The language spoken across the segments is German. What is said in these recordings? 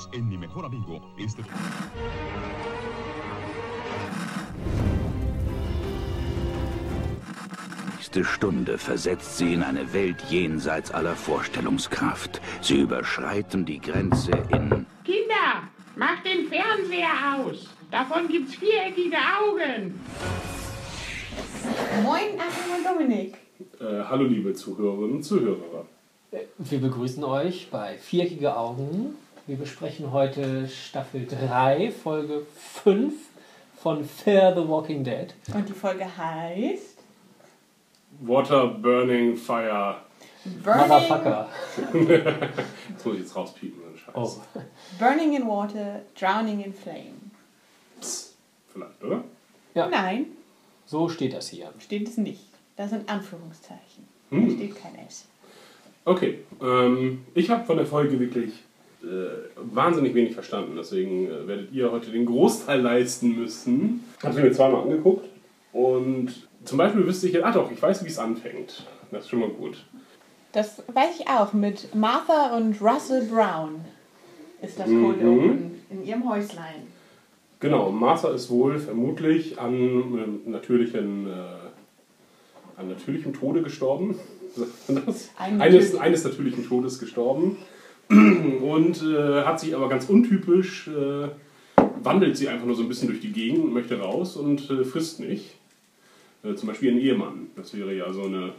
Unidos en Mi Mejor Amigo. Este... nächste Stunde versetzt sie in eine Welt jenseits aller Vorstellungskraft. Sie überschreiten die Grenze in... Kinder, macht den Fernseher aus. Davon gibt's viereckige Augen. Moin, Achim und Dominik. Äh, hallo liebe Zuhörerinnen und Zuhörer. Wir begrüßen euch bei Viereckige Augen. Wir besprechen heute Staffel 3, Folge 5 von Fear the Walking Dead. Und die Folge heißt Water Burning Fire. Burning, Motherfucker. Das muss ich jetzt rauspiepen, den Scheiß. Oh. Burning in Water, Drowning in Flame. Psst, vielleicht, oder? Ja. Nein, So steht das hier. steht es nicht. Das sind Anführungszeichen. Hm. Da steht kein S. Okay, ähm, ich habe von der Folge wirklich äh, wahnsinnig wenig verstanden. Deswegen äh, werdet ihr heute den Großteil leisten müssen. Habe sie mir zweimal angeguckt. Und zum Beispiel wüsste ich jetzt, ah doch, ich weiß, wie es anfängt. Das ist schon mal gut. Das weiß ich auch. Mit Martha und Russell Brown ist das Mhm. Cold Open in ihrem Häuslein. Genau, Martha ist wohl vermutlich an ähm, natürlichen, äh, an natürlichem Tode gestorben. Eines, eines natürlichen Todes gestorben. Und äh, hat sich aber ganz untypisch, äh, wandelt sie einfach nur so ein bisschen durch die Gegend und möchte raus und äh, frisst nicht. Äh, zum Beispiel einen Ehemann. Das wäre ja so eine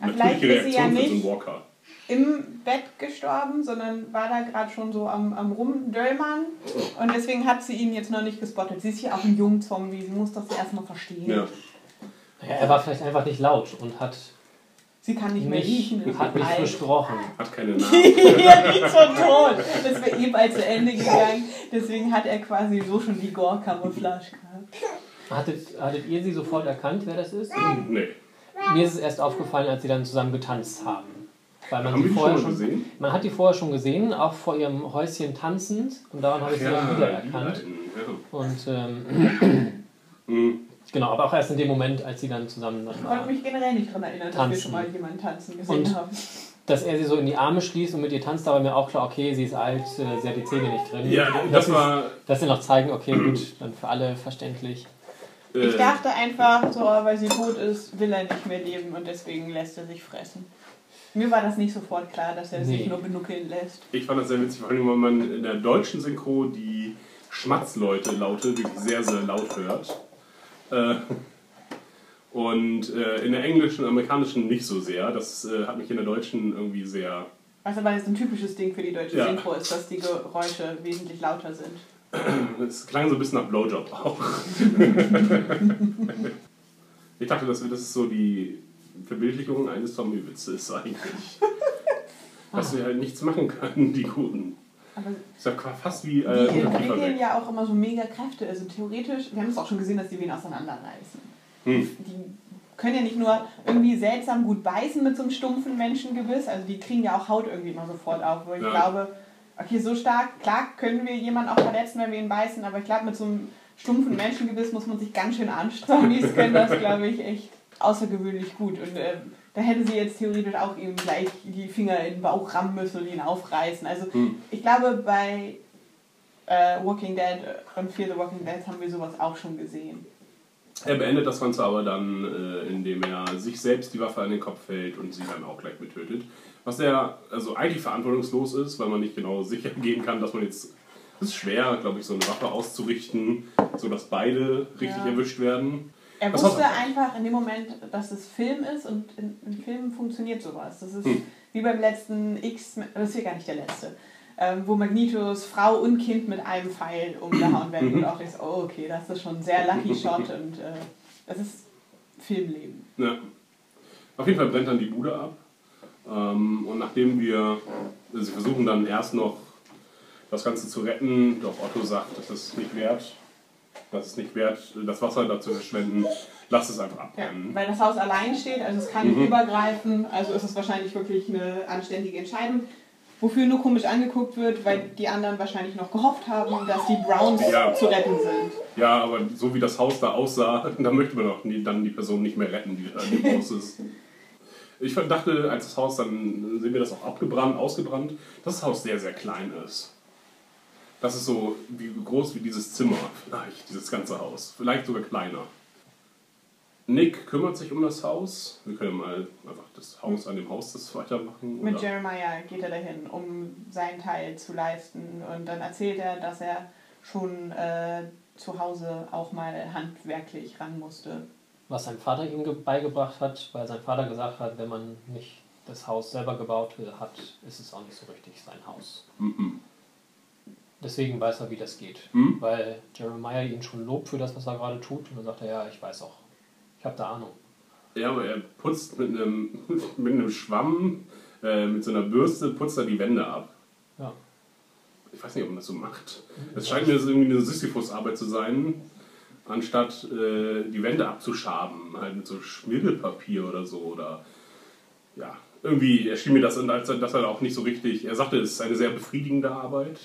Aber vielleicht natürliche ist sie ja Reaktion für so einen nicht- Walker. Im Bett gestorben, sondern war da gerade schon so am, am Rumdöllmann. Und deswegen hat sie ihn jetzt noch nicht gespottet. Sie ist ja auch ein Jungzombie. Sie muss das erstmal verstehen. Ja. Ja, er war vielleicht einfach nicht laut und hat Sie kann nicht mehr nicht, riechen. ist hat nicht alt. versprochen. Hat keine Namen. ja, riecht schon tot. Das wäre eh bald zu Ende gegangen. Deswegen hat er quasi so schon die Gore-Camouflage gehabt. Hattet, hattet ihr sie sofort erkannt, wer das ist? nee. Mir ist es erst aufgefallen, als sie dann zusammen getanzt haben. Weil man Haben die vorher schon gesehen? Man hat die vorher schon gesehen, auch vor ihrem Häuschen tanzend. Und daran habe ich sie dann die wiedererkannt. ja. Und ähm, Mhm. Genau, aber auch erst in dem Moment, als sie dann zusammen Ich waren. konnte mich generell nicht daran erinnern, dass wir Tanzen. schon mal jemanden tanzen gesehen Und- haben. Dass er sie so in die Arme schließt und mit ihr tanzt, da war mir auch klar, okay, sie ist alt, äh, sie hat die Zähne nicht drin. Ja, das ist- war. Dass sie noch zeigen, okay, gut, dann für alle verständlich. Ich äh, dachte einfach, so, weil sie tot ist, will er nicht mehr leben und deswegen lässt er sich fressen. Mir war das nicht sofort klar, dass er sich Nee. nur benuckeln lässt. Ich fand das sehr witzig, vor allem, weil man in der deutschen Synchro die Schmatzleute Laute wirklich sehr, sehr laut hört. Äh, und äh, in der englischen und amerikanischen nicht so sehr. Das äh, hat mich in der deutschen irgendwie sehr. Was aber jetzt ein typisches Ding für die deutsche Ja. Synchro ist, dass die Geräusche wesentlich lauter sind. Es klang so ein bisschen nach Blowjob auch. ich dachte, das, das ist so die Verbildlichung eines Zombie-Witzes eigentlich. Dass sie halt nichts machen können, die Guten. Aber Ist ja fast wie die äh, Unterkiefer entwickeln ja auch immer so mega Kräfte. Also theoretisch, wir haben es auch schon gesehen, dass die wen auseinanderreißen. Hm. Die können ja nicht nur irgendwie seltsam gut beißen mit so einem stumpfen Menschengebiss, also die kriegen ja auch Haut irgendwie immer sofort auf, wo ich Ja. glaube, okay, so stark, klar können wir jemanden auch verletzen, wenn wir ihn beißen, aber ich glaube, mit so einem stumpfen Menschengebiss muss man sich ganz schön anstrengen. Zombies können das, glaube ich, echt außergewöhnlich gut. Und äh, da hätten sie jetzt theoretisch auch ihm gleich die Finger in den Bauch rammen müssen und ihn aufreißen. Also Hm. ich glaube, bei äh, Walking Dead und Fear the Walking Dead haben wir sowas auch schon gesehen. Er beendet das Ganze aber dann, äh, indem er sich selbst die Waffe an den Kopf hält und sie dann auch gleich mittötet. Was sehr, also eigentlich verantwortungslos ist, weil man nicht genau sicher gehen kann, dass man jetzt. Es ist schwer, glaube ich, so eine Waffe auszurichten, sodass beide richtig Ja. erwischt werden. Er Was wusste einfach in dem Moment, dass es Film ist und in, in Filmen funktioniert sowas. Das ist Hm. wie beim letzten X, das ist hier gar nicht der letzte, ähm, wo Magnetos Frau und Kind mit einem Pfeil umgehauen werden Mhm. und auch denkst, oh okay, das ist schon ein sehr lucky Shot und äh, das ist Filmleben. Ja. Auf jeden Fall brennt dann die Bude ab. Ähm, und nachdem wir, also sie versuchen dann erst noch das Ganze zu retten, doch Otto sagt, das ist nicht wert. Das ist nicht wert, das Wasser da zu verschwenden. Lass es einfach Ja, abbrennen. weil das Haus allein steht, also es kann Mhm. nicht übergreifen, also ist es wahrscheinlich wirklich eine anständige Entscheidung. Wofür nur komisch angeguckt wird, weil die anderen wahrscheinlich noch gehofft haben, dass die Browns Ja. zu retten sind. Ja, aber so wie das Haus da aussah, da möchte man nie, dann die Person nicht mehr retten, die da in dem Haus ist. Ich dachte, als das Haus dann, sehen wir das auch abgebrannt, ausgebrannt, dass das Haus sehr, sehr klein ist. Das ist so wie groß wie dieses Zimmer, vielleicht, dieses ganze Haus. Vielleicht sogar kleiner. Nick kümmert sich um das Haus. Wir können mal einfach das Haus an dem Haus das weitermachen. Mit oder? Jeremiah geht er dahin, um seinen Teil zu leisten. Und dann erzählt er, dass er schon äh, zu Hause auch mal handwerklich ran musste. Was sein Vater ihm ge- beigebracht hat, weil sein Vater gesagt hat, wenn man nicht das Haus selber gebaut hat, ist es auch nicht so richtig sein Haus. Mhm. Deswegen weiß er, wie das geht. Mhm. Weil Jeremiah ihn schon lobt für das, was er gerade tut. Und dann sagt er, ja, ich weiß auch. Ich habe da Ahnung. Ja, aber er putzt mit einem, mit einem Schwamm, äh, mit so einer Bürste, putzt er die Wände ab. Ja. Ich weiß nicht, ob man das so macht. Es scheint mir irgendwie eine Sisyphus-Arbeit zu sein, anstatt äh, die Wände abzuschaben, halt mit so Schmirgelpapier oder so. Oder ja, irgendwie erschien mir das, als dass er auch nicht so richtig. Er sagte, es ist eine sehr befriedigende Arbeit.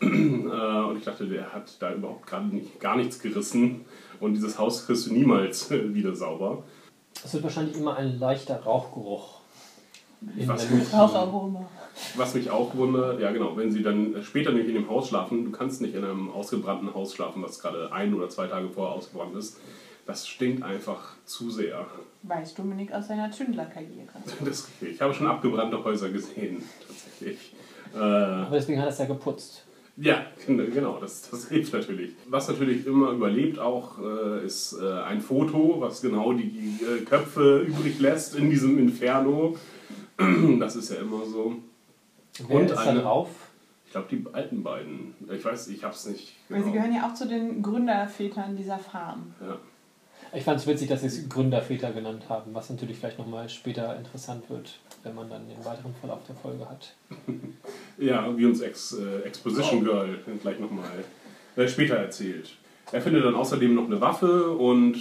Äh, Und ich dachte, der hat da überhaupt gerade nicht, gar nichts gerissen. Und dieses Haus kriegst du niemals wieder sauber. Es wird wahrscheinlich immer ein leichter Rauchgeruch. In Was der mich. Raucharoma. was mich auch wundert, ja genau, wenn sie dann später nicht in dem Haus schlafen, du kannst nicht in einem ausgebrannten Haus schlafen, was gerade ein oder zwei Tage vorher ausgebrannt ist. Das stinkt einfach zu sehr. Weiß Dominik aus seiner Zündlerkarriere. Das ist richtig. Ich habe schon abgebrannte Häuser gesehen, tatsächlich. Äh, Aber deswegen hat er es ja geputzt. Ja, genau, das, das hilft natürlich. Was natürlich immer überlebt auch, äh, ist äh, ein Foto, was genau die äh, Köpfe übrig lässt in diesem Inferno. Das ist ja immer so. Wer Und ist da eine- drauf? Ich glaube, die alten beiden. Ich weiß, ich habe es nicht. Weil sie Genau. gehören ja auch zu den Gründervätern dieser Farm. Ja. Ich fand es witzig, dass sie es Gründerväter genannt haben, was natürlich vielleicht nochmal später interessant wird, wenn man dann den weiteren Verlauf der Folge hat. ja, wie uns Ex, äh, Exposition Girl gleich nochmal äh, später erzählt. Er findet dann außerdem noch eine Waffe und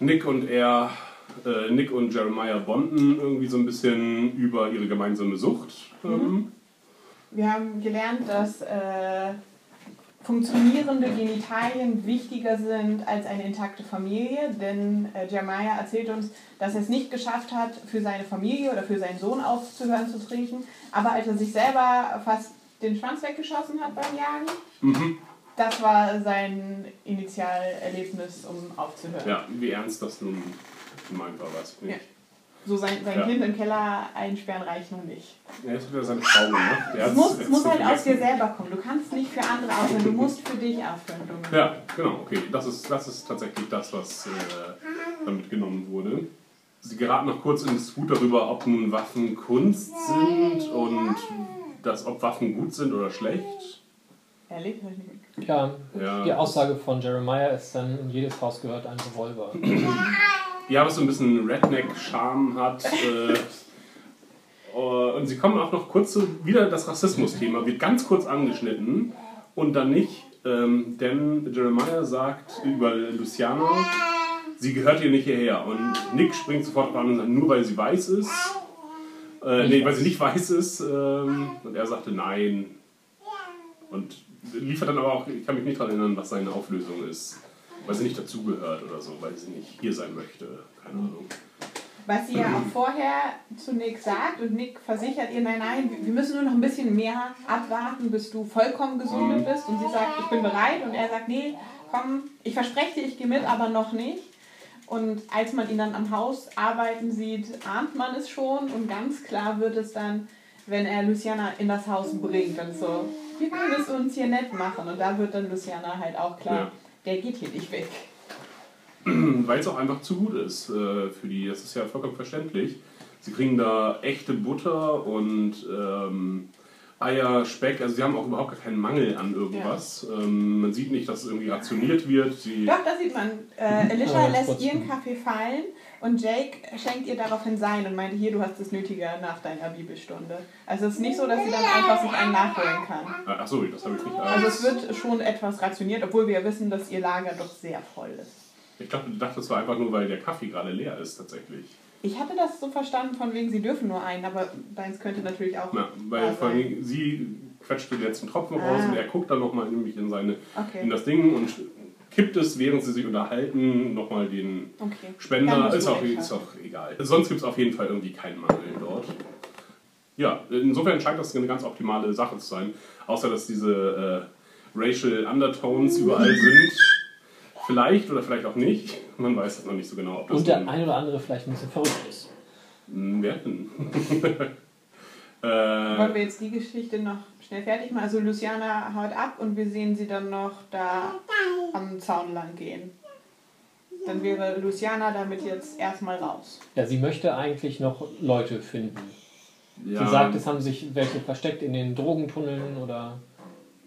Nick und er, äh, Nick und Jeremiah bonden irgendwie so ein bisschen über ihre gemeinsame Sucht. Ähm, Wir haben gelernt, dass äh, funktionierende Genitalien wichtiger sind als eine intakte Familie, denn äh, Jeremiah erzählt uns, dass er es nicht geschafft hat, für seine Familie oder für seinen Sohn aufzuhören zu trinken, aber als er sich selber fast den Schwanz weggeschossen hat beim Jagen, Mhm. das war sein Initialerlebnis, um aufzuhören. Ja, wie ernst das nun gemeint war, weiß ich nicht. So sein, sein Ja. Kind im Keller einsperren reicht noch nicht. Ja, jetzt hat er seine Frau gemacht. Er Es muss, es muss halt aus dir selber kommen. Du kannst nicht für andere aufhören, du musst für dich aufhören, Dominik. Ja, genau, okay. Das ist, das ist tatsächlich das, was äh, damit genommen wurde. Sie geraten noch kurz in Disput darüber, ob nun Waffen Kunst sind und dass, ob Waffen gut sind oder schlecht. Ehrlich? Mitgekriegt. Ja, Ja. die Aussage von Jeremiah ist dann, in jedes Haus gehört ein Revolver. Ja, was so ein bisschen Redneck-Charme hat. Äh, äh, und sie kommen auch noch kurz zu, wieder das Rassismus-Thema, wird ganz kurz angeschnitten und dann nicht, ähm, denn Jeremiah sagt über Luciana, sie gehört hier nicht hierher. Und Nick springt sofort an und sagt, nur weil sie weiß ist. Äh, nee, weil sie nicht weiß ist. Ähm, und er sagte nein. Und liefert dann aber auch, ich kann mich nicht daran erinnern, was seine Auflösung ist. Weil sie nicht dazugehört oder so, weil sie nicht hier sein möchte. Keine Ahnung. Was sie ja auch vorher zu Nick sagt und Nick versichert ihr, nein, nein, wir müssen nur noch ein bisschen mehr abwarten, bis du vollkommen gesundet bist. Und sie sagt, ich bin bereit. Und er sagt, nee, komm, ich verspreche dir, ich gehe mit, aber noch nicht. Und als man ihn dann am Haus arbeiten sieht, ahnt man es schon. Und ganz klar wird es dann, wenn er Luciana in das Haus bringt. Und so, wir können es uns hier nett machen. Und da wird dann Luciana halt auch klar, Ja. Der geht hier nicht weg. Weil es auch einfach zu gut ist äh, für die. Das ist ja vollkommen verständlich. Sie kriegen da echte Butter und ähm, Eier, Speck. Also sie haben auch überhaupt gar keinen Mangel an irgendwas. Ähm, man sieht nicht, dass es irgendwie rationiert wird. Sie, Doch, da sieht man. Äh, Alicia Ja, lässt ihren Kaffee fallen und Jake schenkt ihr daraufhin sein und meinte, hier, du hast es nötiger nach deiner Bibelstunde. Also es ist nicht so, dass sie dann einfach sich einen nachholen kann. Ah, Ach so, das habe ich nicht Also als. es wird schon etwas rationiert, obwohl wir ja wissen, dass ihr Lager doch sehr voll ist. Ich dachte, ich dachte, das war einfach nur, weil der Kaffee gerade leer ist, tatsächlich. Ich hatte das so verstanden, von wegen, sie dürfen nur einen, aber deins könnte natürlich auch. Ja, weil vor allem sie quetscht den letzten Tropfen raus Ah. und er guckt dann nochmal nämlich in, seine, in Okay, das Ding und kippt es, während sie sich unterhalten, nochmal den okay. Spender. Ist auch, ist auch egal. Sonst gibt es auf jeden Fall irgendwie keinen Mangel dort. Ja, insofern scheint das eine ganz optimale Sache zu sein. Außer, dass diese äh, Racial Undertones überall sind. Vielleicht oder vielleicht auch nicht. Man weiß das noch nicht so genau. Ob das Und der ein- ein oder andere vielleicht ein bisschen verrückt ist. Hm, Wer denn? Wollen äh, wir jetzt die Geschichte noch schnell fertig machen? Also Luciana haut ab und wir sehen sie dann noch da am Zaun lang gehen. Dann wäre Luciana damit jetzt erstmal raus. Ja, sie möchte eigentlich noch Leute finden. ja, Sie sagt, es haben sich welche versteckt in den Drogentunneln oder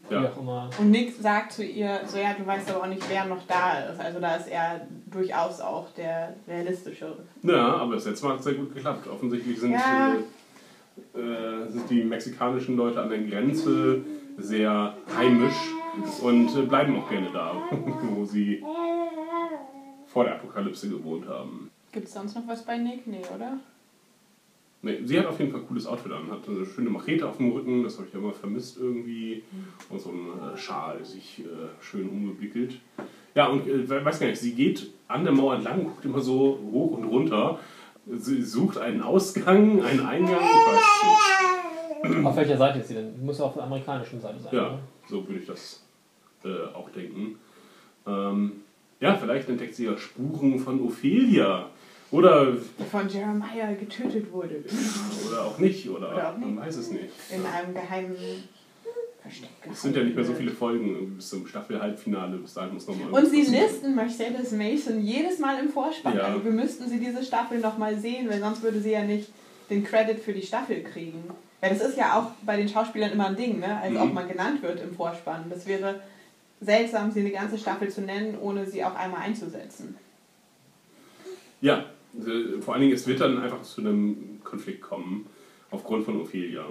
wie ja. auch immer. Und Nick sagt zu ihr, so ja, du weißt aber auch nicht, wer noch da ist. Also da ist er durchaus auch der realistischere. ja, aber das letzte Mal hat es sehr gut geklappt. Offensichtlich sind, Ja. äh, äh, sind die mexikanischen Leute an der Grenze sehr heimisch und äh, bleiben auch gerne da, wo sie vor der Apokalypse gewohnt haben. Gibt es sonst noch was bei Nick? Nee, oder? Nee, sie hat auf jeden Fall ein cooles Outfit an, hat eine schöne Machete auf dem Rücken, das habe ich ja immer vermisst irgendwie. Und so ein äh, Schal, sich schön umgewickelt. Ja, und we- weiß gar nicht, sie geht an der Mauer entlang, guckt immer so hoch und runter. Sie sucht einen Ausgang, einen Eingang, ich weiß es nicht. Auf welcher Seite ist sie denn? Muss auf der amerikanischen Seite sein. Ja, oder? so würde ich das äh, auch denken. Ähm, ja, vielleicht entdeckt sie ja Spuren von Ophelia. Oder, Der von Jeremiah getötet wurde. oder auch nicht, oder, Oder auch nicht. man weiß es nicht. In einem geheimen. Es sind ja nicht mehr so viele Folgen bis zum Staffel-Halbfinale. Bis dahin muss nochmal Und sie listen Mercedes Mason jedes Mal im Vorspann. Ja. Also wir müssten sie diese Staffel nochmal sehen, weil sonst würde sie ja nicht den Credit für die Staffel kriegen. Weil das ist ja auch bei den Schauspielern immer ein Ding, ne? als Mhm. ob man genannt wird im Vorspann. Das wäre seltsam, sie eine ganze Staffel zu nennen, ohne sie auch einmal einzusetzen. Ja, äh, vor allen Dingen, es wird dann einfach zu einem Konflikt kommen, aufgrund von Ophelia.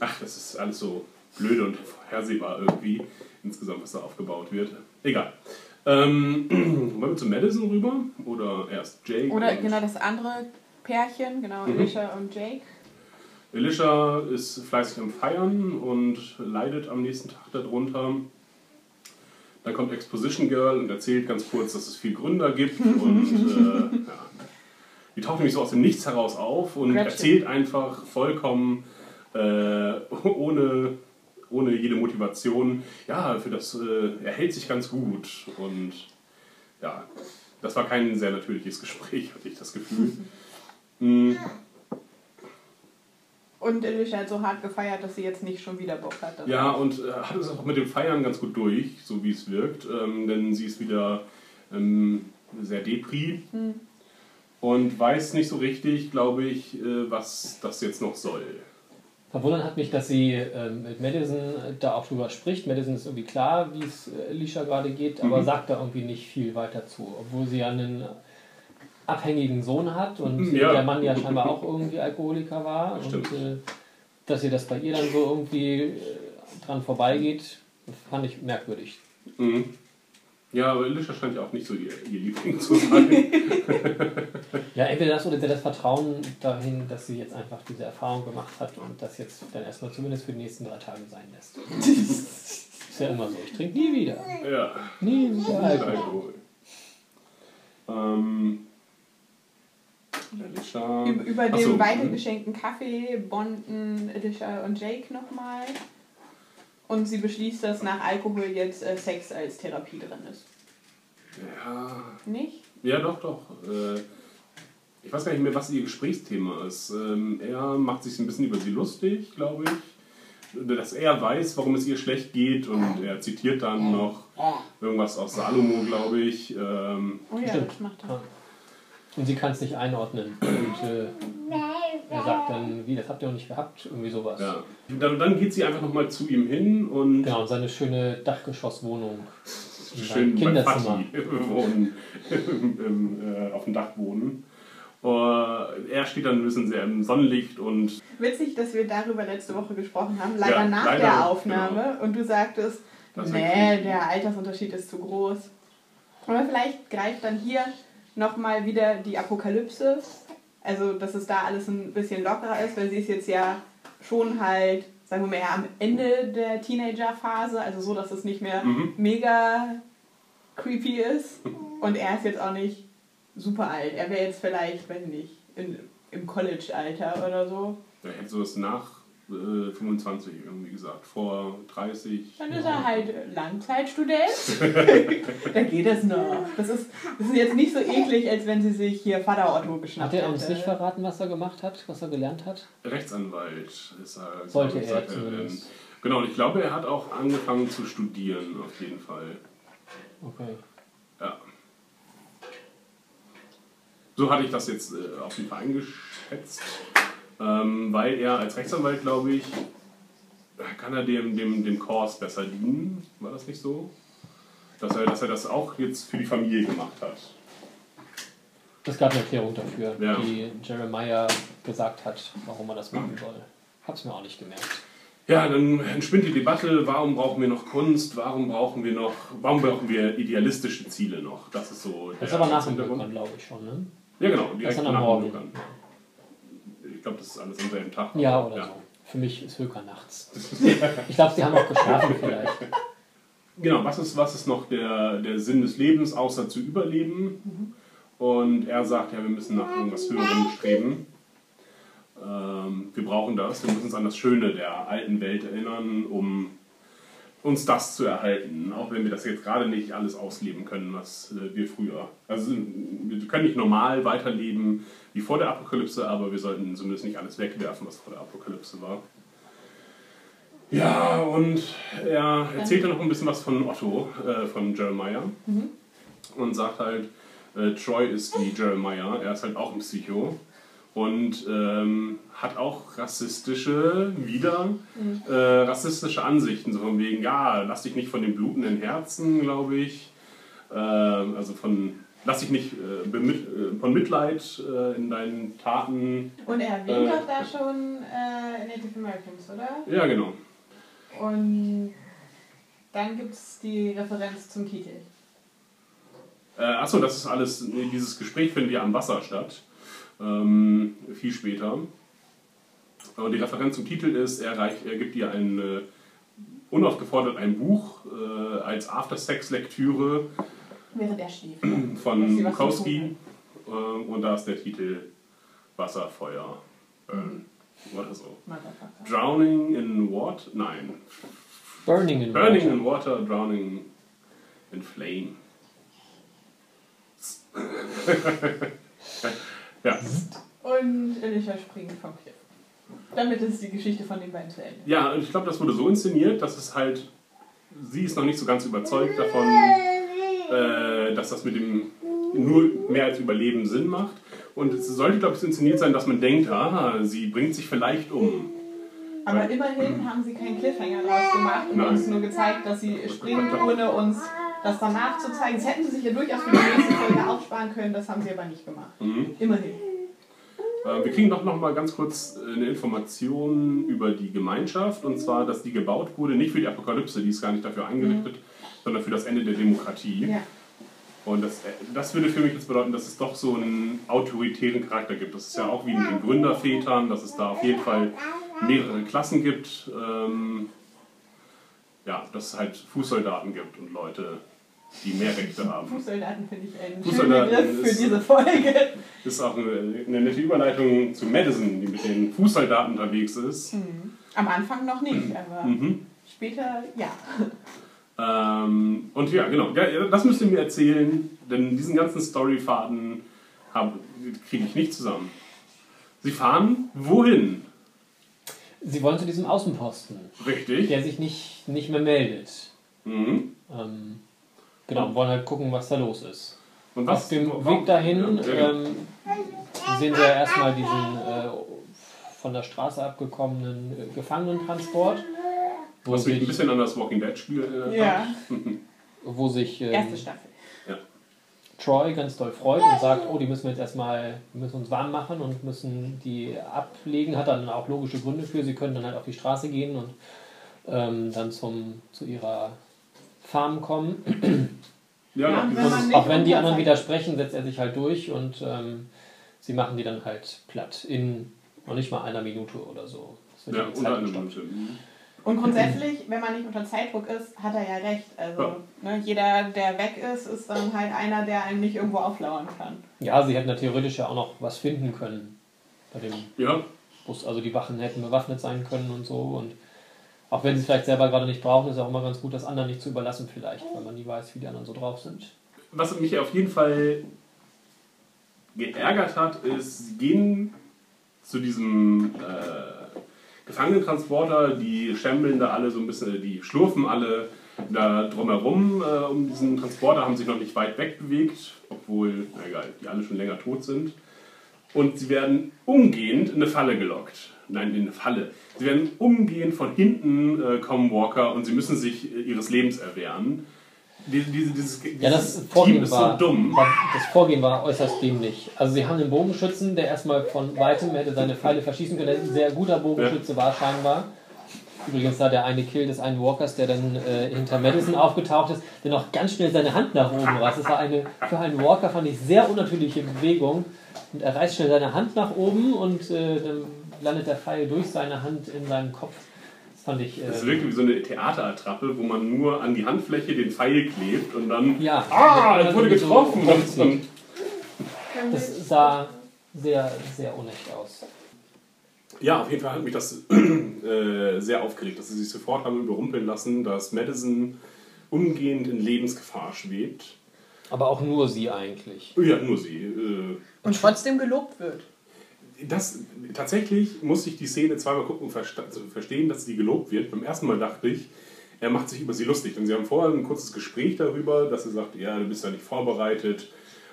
Ach, das ist alles so blöde und vorhersehbar irgendwie, insgesamt, was da aufgebaut wird. Egal. Ähm, wollen wir zu Madison rüber? Oder erst Jake? Oder genau das andere Pärchen, genau, Mhm. Alicia und Jake. Elisha ist fleißig am Feiern und leidet am nächsten Tag darunter. Dann kommt Exposition Girl und erzählt ganz kurz, dass es viel Gründer gibt. und äh, ja, die taucht nämlich so aus dem Nichts heraus auf und Gretchen. erzählt einfach vollkommen äh, ohne, ohne jede Motivation. Ja, für das äh, er hält sich ganz gut. Und ja, das war kein sehr natürliches Gespräch, hatte ich das Gefühl. Mm. Und Alicia hat so hart gefeiert, dass sie jetzt nicht schon wieder Bock hat. Ja, und äh, hat es auch mit dem Feiern ganz gut durch, so wie es wirkt. Ähm, denn sie ist wieder ähm, sehr depri Hm. und weiß nicht so richtig, glaube ich, äh, was das jetzt noch soll. Verwundert hat mich, dass sie ähm, mit Madison da auch drüber spricht. Madison ist irgendwie klar, wie es äh, Alicia gerade geht, aber Mhm. sagt da irgendwie nicht viel weiter zu. Obwohl sie ja einen abhängigen Sohn hat und Mhm, ja. der Mann ja scheinbar auch irgendwie Alkoholiker war. Stimmt. Und äh, dass ihr das bei ihr dann so irgendwie äh, dran vorbeigeht, fand ich merkwürdig. Mhm. Ja, aber Elisha scheint ja auch nicht so ihr, ihr Liebling zu sein. Ja, entweder das oder das Vertrauen dahin, dass sie jetzt einfach diese Erfahrung gemacht hat und das jetzt dann erstmal zumindest für die nächsten drei Tage sein lässt. ist ja immer so. Ich trinke nie wieder. ja, Nie wieder Alkohol. Ähm, Elisha. Über, über so, weitergeschenkten Kaffee bonden Alicia und Jake nochmal. Und sie beschließt, dass nach Alkohol jetzt äh, Sex als Therapie drin ist. Ja, Nicht? Ja, doch, doch. Äh, Ich weiß gar nicht mehr, was ihr Gesprächsthema ist. Ähm, Er macht sich ein bisschen über sie lustig, glaube ich. Dass er weiß, warum es ihr schlecht geht und er zitiert dann noch irgendwas aus Salomo, glaube ich. Ähm, Oh ja, Stimmt. das macht er. Und sie kann es nicht einordnen. Und äh, er sagt dann, wie, das habt ihr noch nicht gehabt? Irgendwie sowas. Ja. Dann, dann geht sie einfach nochmal zu ihm hin und Genau, und seine schöne Dachgeschosswohnung. schön Kinderzimmer. Wohnen, im, äh, auf dem Dach wohnen. Uh, er steht dann ein bisschen sehr im Sonnenlicht und Witzig, dass wir darüber letzte Woche gesprochen haben, leider Ja, nach leider, der Aufnahme. Und du sagtest, Das nee, der Altersunterschied ist zu groß. Aber vielleicht greift dann hier nochmal wieder die Apokalypse. Also, dass es da alles ein bisschen lockerer ist, weil sie ist jetzt ja schon halt, sagen wir mal, eher am Ende der Teenager-Phase. Also so, dass es nicht mehr Mhm. mega creepy ist. Und er ist jetzt auch nicht super alt. Er wäre jetzt vielleicht, weiß ich nicht, in, im College-Alter oder so. Er hätte sowas nach äh, 25 irgendwie gesagt. Vor 30. Dann ist er halt Langzeitstudent. da geht es noch. Das ist, das ist jetzt nicht so eklig, als wenn sie sich hier Vater Otto geschnappt Hat er uns nicht verraten, was er gemacht hat, was er gelernt hat? Rechtsanwalt ist er. Sollte er zumindest. Genau, und ich glaube, er hat auch angefangen zu studieren, auf jeden Fall. Okay. Ja. So hatte ich das jetzt äh, auf jeden Fall eingeschätzt. Ähm, weil er als Rechtsanwalt, glaube ich, kann er dem, dem, dem Kurs besser dienen. War das nicht so? Dass er, dass er das auch jetzt für die Familie gemacht hat. Es gab eine Erklärung dafür, Ja. die Jeremiah gesagt hat, warum er das machen soll. Hab's mir auch nicht gemerkt. Ja, dann entspinnt die Debatte, warum brauchen wir noch Kunst, warum brauchen wir noch, warum brauchen wir idealistische Ziele noch? Das ist so Das ist aber nach dem. Bürgern, glaube ich schon, ne? Ja, genau, Das direkt ist dann am Morgen. Bürgern. Ich glaube, das ist alles am selben Tag. Ja, oder so. Für mich ist Höker nachts. Ich glaube, sie haben auch geschlafen vielleicht. Genau, was ist, was ist noch der, der Sinn des Lebens, außer zu überleben? Und er sagt, ja, wir müssen nach irgendwas Höherem streben. Ähm, wir brauchen das, wir müssen uns an das Schöne der alten Welt erinnern, um uns das zu erhalten. Auch wenn wir das jetzt gerade nicht alles ausleben können, was äh, wir früher. Also wir können nicht normal weiterleben wie vor der Apokalypse, aber wir sollten zumindest nicht alles wegwerfen, was vor der Apokalypse war. Ja, und er erzählt dann noch ein bisschen was von Otto, äh, von Jeremiah. Und sagt halt, äh, Troy ist wie Jeremiah, er ist halt auch ein Psycho. Und ähm, hat auch rassistische, wieder äh, rassistische Ansichten, so von wegen, ja, lass dich nicht von den blutenden Herzen, glaube ich. Ähm, also von, lass dich nicht äh, bemit, äh, von Mitleid äh, in deinen Taten. Und er erwähnt Äh. doch da schon äh, Native Americans, oder? Ja, genau. Und dann gibt es die Referenz zum Titel. Äh, achso, das ist alles, dieses Gespräch findet ja am Wasser statt. Ähm, viel später. Und die Referenz zum Titel ist, er, reicht, er gibt ihr ein, äh, unaufgefordert ein Buch äh, als After-Sex-Lektüre er von Bukowski. Äh, und da ist der Titel Wasser, Feuer, Burn. Oder so. Drowning in Water? Nein. Burning in Burning Water. in Water, Drowning in Flame. ja. Und Alicia springt vom Cliff. Damit ist die Geschichte von den beiden zu Ende. ja, und ich glaube, das wurde so inszeniert, dass es halt. Sie ist noch nicht so ganz überzeugt davon, äh, dass das mit dem nur mehr als Überleben Sinn macht. Und es sollte, glaube ich, so inszeniert sein, dass man denkt, ah, sie bringt sich vielleicht um. Aber immerhin haben sie keinen Cliffhanger draus gemacht und Nein. uns nur gezeigt, dass sie springt, ohne uns das danach zu zeigen. Das hätten sie sich ja durchaus für die nächste Folge aufsparen können, das haben sie aber nicht gemacht. Mhm. Immerhin. Äh, Wir kriegen doch noch mal ganz kurz äh, eine Information über die Gemeinschaft und zwar, dass die gebaut wurde, nicht für die Apokalypse, die ist gar nicht dafür eingerichtet, sondern für das Ende der Demokratie. Ja. Und das, äh, das würde für mich jetzt bedeuten, dass es doch so einen autoritären Charakter gibt. Das ist ja auch wie mit den Gründervätern, dass es da auf jeden Fall mehrere Klassen gibt. Ähm, ja, dass es halt Fußsoldaten gibt und Leute, die mehr Rechte haben. Fußsoldaten finde ich einen schönen Fußsoldaten Begriff für ist- diese Folge. Ist auch eine, eine nette Überleitung zu Madison, die mit den Fußsoldaten unterwegs ist. Am Anfang noch nicht, aber Mhm. später ja. Ähm, und ja, genau, das müsst ihr mir erzählen, denn diesen ganzen Storyfaden kriege ich nicht zusammen. Sie fahren wohin? Sie wollen zu diesem Außenposten, Richtig. der sich nicht, nicht mehr meldet. Mhm. Ähm, genau, wollen halt gucken, was da los ist. Und Auf dem Weg dahin Ja, ja, ähm, sehen wir erstmal diesen äh, von der Straße abgekommenen äh, Gefangenentransport, wo was mich ein sich, bisschen an das Walking Dead Spiel erinnert. Ja, wo sich ähm, erste Staffel. Troy ganz doll freut und sagt, oh, die müssen wir jetzt erstmal, wir müssen uns warm machen und müssen die ablegen. Hat dann auch logische Gründe für. Sie können dann halt auf die Straße gehen und ähm, dann zum, zu ihrer Farm kommen. Ja, Ja, wenn Und auch wenn die anderen widersprechen, setzt er sich halt durch und ähm, sie machen die dann halt platt. In noch nicht mal einer Minute oder so. Ja, unter einer. Minute. Mhm. Und grundsätzlich, wenn man nicht unter Zeitdruck ist, hat er ja recht. Also Ja. ne, jeder, der weg ist, ist dann halt einer, der einem nicht irgendwo auflauern kann. Ja, sie hätten ja theoretisch ja auch noch was finden können. Bei dem, Ja, Bus, also die Wachen hätten bewaffnet sein können und so. Und auch wenn sie es vielleicht selber gerade nicht brauchen, ist es auch immer ganz gut, das anderen nicht zu überlassen vielleicht, weil man nie weiß, wie die anderen so drauf sind. Was mich auf jeden Fall geärgert hat, ist, sie gehen zu diesem äh, Gefangenentransporter, die schämbeln da alle so ein bisschen, die schlurfen alle da drumherum äh, um diesen Transporter, haben sich noch nicht weit weg bewegt, obwohl, na egal, die alle schon länger tot sind. Und sie werden umgehend in eine Falle gelockt. Nein, in eine Falle. Sie werden umgehend von hinten äh, kommen Walker und sie müssen sich äh, ihres Lebens erwehren. Diese, diese, dieses, Ja, das Vorgehen, Team ist war, so dumm. war, das Vorgehen war äußerst dämlich. Also sie haben den Bogenschützen, der erstmal von weitem hätte seine Pfeile verschießen können, der ein sehr guter Bogenschütze war scheinbar. Übrigens da der eine Kill des einen Walkers, der dann äh, hinter Madison aufgetaucht ist, der noch ganz schnell seine Hand nach oben reißt. Das war eine, für einen Walker fand ich sehr unnatürliche Bewegung. Und er reißt schnell seine Hand nach oben und äh, dann landet der Pfeil durch seine Hand in seinem Kopf. Das fand ich... Äh, Das wirkt wie so eine Theaterattrappe, wo man nur an die Handfläche den Pfeil klebt und dann. ja, Ah, er wurde so getroffen! Und, Das sah sehr, sehr unecht aus. ja, auf jeden Fall hat mich das äh, sehr aufgeregt, dass sie sich sofort haben überrumpeln lassen, dass Madison umgehend in Lebensgefahr schwebt. Aber auch nur sie eigentlich. Ja, nur sie. Äh, Und trotzdem gelobt wird. Das, tatsächlich musste ich die Szene zweimal gucken, verstehen, dass sie gelobt wird. Beim ersten Mal dachte ich, er macht sich über sie lustig. Und sie haben vorher ein kurzes Gespräch darüber, dass er sagt, ja, du bist ja nicht vorbereitet.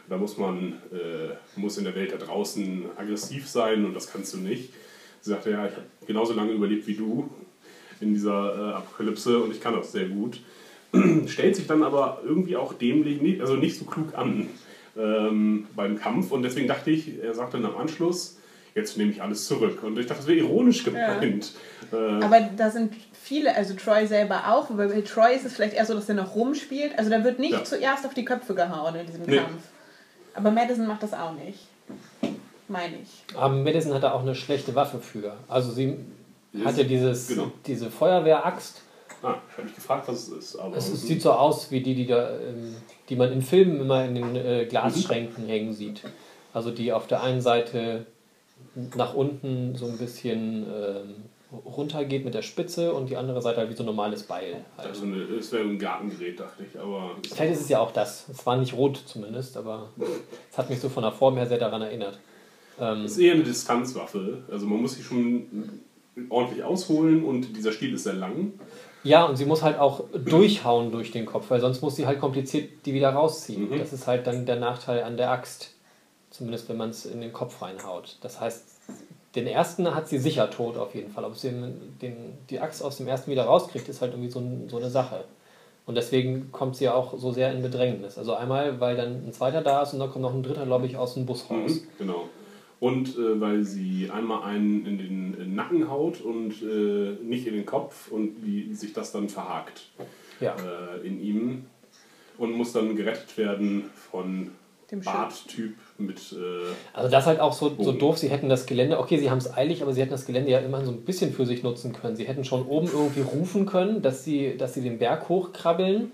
Da muss man äh, muss in der Welt da draußen aggressiv sein und das kannst du nicht. Sie sagte, ja, ich habe genauso lange überlebt wie du in dieser äh, Apokalypse und ich kann das sehr gut. Stellt sich dann aber irgendwie auch dämlich, also nicht so klug an ähm, beim Kampf. Und deswegen dachte ich, er sagt dann am Anschluss, jetzt nehme ich alles zurück. Und ich dachte, das wäre ironisch gemeint. Äh, Aber da sind viele, also Troy selber auch, weil bei Troy ist es vielleicht eher so, dass er noch rumspielt. Also da wird nicht Ja. zuerst auf die Köpfe gehauen in diesem Nee. Kampf. Aber Madison macht das auch nicht. Meine ich. Aber Madison hat da auch eine schlechte Waffe für. Also sie Yes. hat ja dieses, Genau. diese Feuerwehraxt. ah, ich habe mich gefragt, was es ist. Aber Es ist, sieht so aus wie die, die, da, ähm, die man in Filmen immer in den äh, Glasschränken hängen sieht. Also die auf der einen Seite nach unten so ein bisschen ähm, runtergeht mit der Spitze und die andere Seite halt wie so ein normales Beil. Halt. also eine, es wäre ein Gartengerät, dachte ich. Aber Vielleicht ist es ja auch das. Es war nicht rot zumindest, aber es hat mich so von der Form her sehr daran erinnert. Ähm, es ist eher eine Distanzwaffe. Also man muss sie schon ordentlich ausholen und dieser Stiel ist sehr lang. Ja, und sie muss halt auch durchhauen durch den Kopf, weil sonst muss sie halt kompliziert die wieder rausziehen. Mhm. Das ist halt dann der Nachteil an der Axt. Zumindest wenn man es in den Kopf reinhaut. Das heißt, den ersten hat sie sicher tot auf jeden Fall. Ob sie den, den, die Axt aus dem ersten wieder rauskriegt, ist halt irgendwie so, so eine Sache. Und deswegen kommt sie auch so sehr in Bedrängnis. Also einmal, weil dann ein zweiter da ist und dann kommt noch ein dritter, glaube ich, aus dem Bus raus. Mhm, genau. Und äh, weil sie einmal einen in den äh, Nacken haut und äh, nicht in den Kopf und wie sich das dann verhakt Ja. äh, in ihm und muss dann gerettet werden von Dem Schiff. Barttyp mit äh, Also das ist halt auch so, so doof, sie hätten das Gelände, okay, sie haben es eilig, aber sie hätten das Gelände ja immerhin so ein bisschen für sich nutzen können. Sie hätten schon oben irgendwie rufen können, dass sie, dass sie den Berg hochkrabbeln,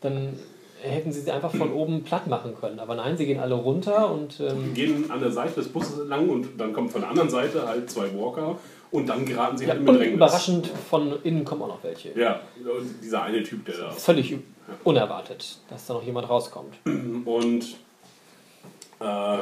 dann hätten sie sie einfach von oben platt machen können. Aber nein, sie gehen alle runter und ähm, gehen an der Seite des Busses lang und dann kommen von der anderen Seite halt zwei Walker und dann geraten sie ja, halt in und Bedrängnis. überraschend von innen kommen auch noch welche. Ja, und dieser eine Typ, der da. Völlig unerwartet, dass da noch jemand rauskommt. Und ähm,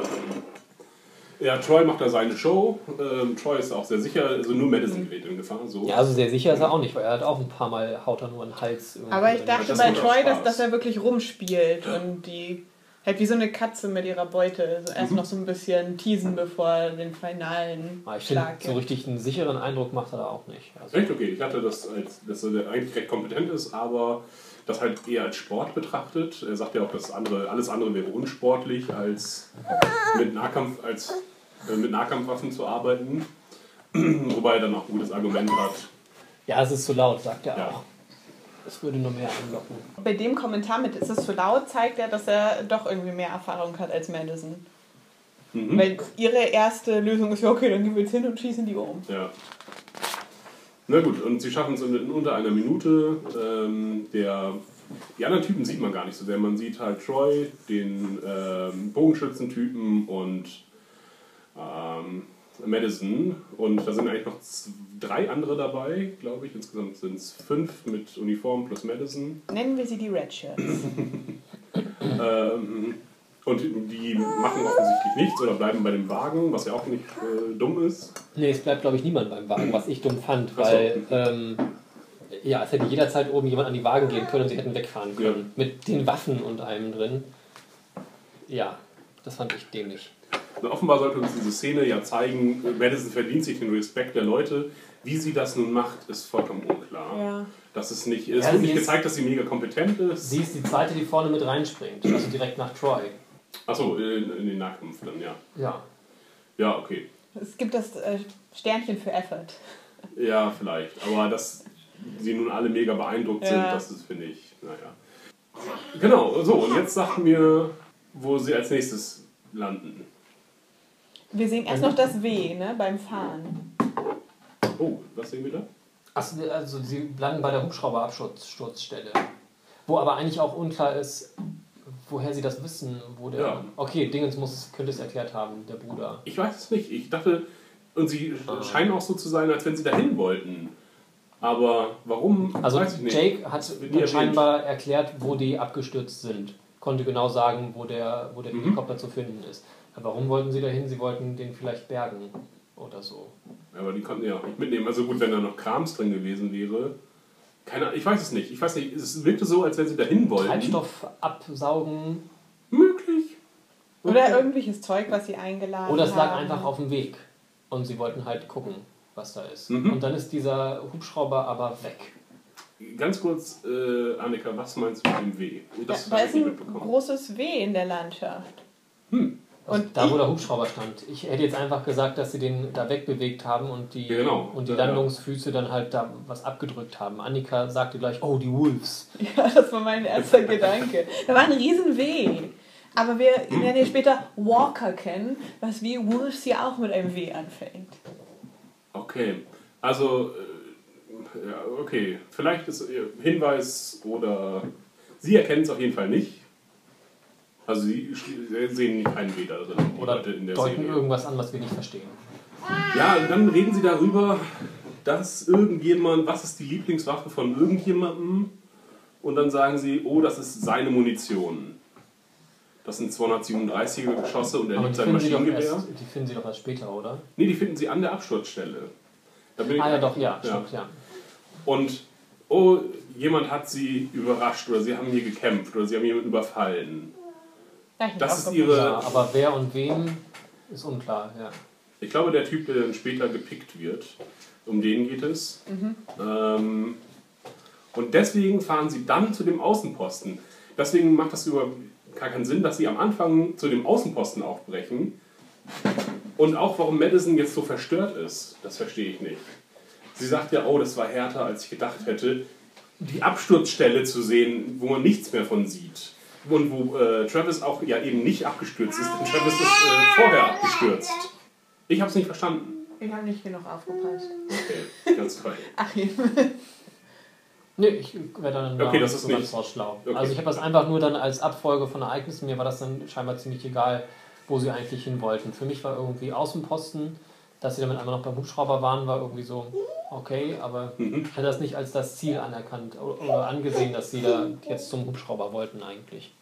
ja, Troy macht da seine Show. Ähm, Troy ist auch sehr sicher, also nur Madison gerät in Gefahr. So. Ja, also sehr sicher ist er auch nicht, weil er hat auch ein paar Mal haut er nur einen Hals. Aber ich dachte bei Troy, dass, dass er wirklich rumspielt und die halt wie so eine Katze mit ihrer Beute. Also erst noch so ein bisschen teasen, bevor er den finalen Aber ich Schlag so gibt. richtig einen sicheren Eindruck macht er da auch nicht. Also, Echt okay. Ich hatte das, als, dass er eigentlich recht kompetent ist, aber das halt eher als Sport betrachtet. Er sagt ja auch, dass andere, alles andere wäre unsportlich, als mit, Nahkampf, als, äh, mit Nahkampfwaffen zu arbeiten. Wobei er dann auch ein gutes Argument hat. Ja, es ist zu laut, sagt er Ja. auch. Es würde nur mehr anlocken. Bei dem Kommentar mit ist es zu laut zeigt er, dass er doch irgendwie mehr Erfahrung hat als Madison. Mhm. Weil ihre erste Lösung ist ja, okay, dann gehen wir jetzt hin und schießen die um. Ja. Na gut, und sie schaffen es in, unter einer Minute. Ähm, der, die anderen Typen sieht man gar nicht so sehr. Man sieht halt Troy, den ähm, Bogenschützentypen und ähm, Madison und da sind eigentlich noch drei andere dabei, glaube ich. Insgesamt sind es fünf mit Uniform plus Madison. Nennen wir sie die Red Shirts. Ähm, und die machen offensichtlich nichts oder bleiben bei dem Wagen, was ja auch nicht äh, dumm ist. Nee, es bleibt, glaube ich, niemand beim Wagen, was ich dumm fand, so. weil ähm, ja, es hätte jederzeit oben jemand an die Wagen gehen können und sie hätten wegfahren können. Mit den Waffen und allem drin. Ja, das fand ich dämlich. Und offenbar sollte uns diese Szene ja zeigen, Madison verdient sich den Respekt der Leute. Wie sie das nun macht, ist vollkommen unklar. Ja. Das ist nicht, es Ja, wird sie nicht ist- gezeigt, dass sie mega kompetent ist. Sie ist die zweite, die vorne mit reinspringt, also direkt nach Troy. Achso, in, in den Nahkampf dann, ja. Ja. Ja, okay. Es gibt das äh, Sternchen für Effort. Ja, vielleicht. Aber dass sie nun alle mega beeindruckt sind, Ja. das ist, finde ich, naja. Genau, so, und jetzt sagt mir, wo sie als nächstes landen. Wir sehen erst noch das W, ne, beim Fahren. Oh, was sehen wir da? Achso, also sie landen bei der Hubschrauberabsturzstelle. Wo aber eigentlich auch unklar ist, woher sie das wissen, wo der. Ja. Okay, Dingens muss, könnte es erklärt haben, der Bruder. Ich weiß es nicht. Ich dachte, und sie Ah. scheinen auch so zu sein, als wenn sie dahin wollten. Aber warum, Also weiß ich nicht. Jake hat erwähnt. scheinbar erklärt, wo die abgestürzt sind. Konnte genau sagen, wo der, wo der Mhm. Helikopter zu finden ist. Aber warum wollten sie dahin? Sie wollten den vielleicht bergen oder so. Aber die konnten ja auch nicht mitnehmen. Also gut, wenn da noch Krams drin gewesen wäre. Keine Ahnung, ich weiß es nicht. Ich weiß nicht, es wirkte so, als wenn sie dahin wollten. Treibstoff absaugen Möglich. Oder irgendwelches Zeug, was sie eingeladen oder es lag haben. einfach auf dem Weg. Und sie wollten halt gucken, was da ist. Mhm. Und dann ist dieser Hubschrauber aber weg. Ganz kurz, äh, Annika, was meinst du mit dem W? Ja, Das da hab ist ein großes W in der Landschaft. Hm. Also Und da, wo der Hubschrauber stand. Ich hätte jetzt einfach gesagt, dass sie den da wegbewegt haben und die, genau. und die Ja. Landungsfüße dann halt da was abgedrückt haben. Annika sagte gleich, oh, die Wolves. Ja, das war mein erster Gedanke. Da war ein riesen W. Aber wir werden ja später Walker kennen, was wie Wolves ja auch mit einem W anfängt. Okay, also, äh, ja, okay. Vielleicht ist ihr Hinweis oder Sie erkennen es auf jeden Fall nicht. Also Sie sehen nicht keinen W da drin. Oder in der deuten Serie. irgendwas an, was wir nicht verstehen. Ja, und dann reden Sie darüber, dass irgendjemand, was ist die Lieblingswaffe von irgendjemandem? Und dann sagen Sie, oh, das ist seine Munition. Das sind 237er Geschosse und er die sein Maschinengewehr. erst, die finden sie doch erst später, oder? Nee, die finden Sie an der Absturzstelle. Da bin ich- Ah ja, doch, ja, Ja. stimmt, ja. Und oh, jemand hat sie überrascht oder sie haben hier gekämpft oder sie haben jemanden überfallen. Das ist ihre. ja. Aber wer und wem ist unklar, ja. Ich glaube, der Typ, der dann später gepickt wird, um den geht es. Ähm, und deswegen fahren sie dann zu dem Außenposten. Deswegen macht das überhaupt gar keinen Sinn, dass sie am Anfang zu dem Außenposten aufbrechen. Und auch warum Madison jetzt so verstört ist, das verstehe ich nicht. Sie sagt ja, oh, das war härter, als ich gedacht hätte. Die Absturzstelle zu sehen, wo man nichts mehr von sieht. Und wo äh, Travis auch ja eben nicht abgestürzt ist, denn Travis ist äh, vorher abgestürzt. Ich habe es nicht verstanden. Ich habe nicht genug aufgepasst. Okay, ganz toll. Achim. Nee, ich werde dann Okay, das ist so ganz nicht- schlau. okay. Also ich habe das einfach nur dann als Abfolge von Ereignissen, mir war das dann scheinbar ziemlich egal, wo sie eigentlich hin wollten. Für mich war irgendwie Außenposten, dass sie damit einmal noch beim Hubschrauber waren, war irgendwie so okay, aber Mhm. ich hätte das nicht als das Ziel anerkannt oder angesehen, dass sie da jetzt zum Hubschrauber wollten eigentlich.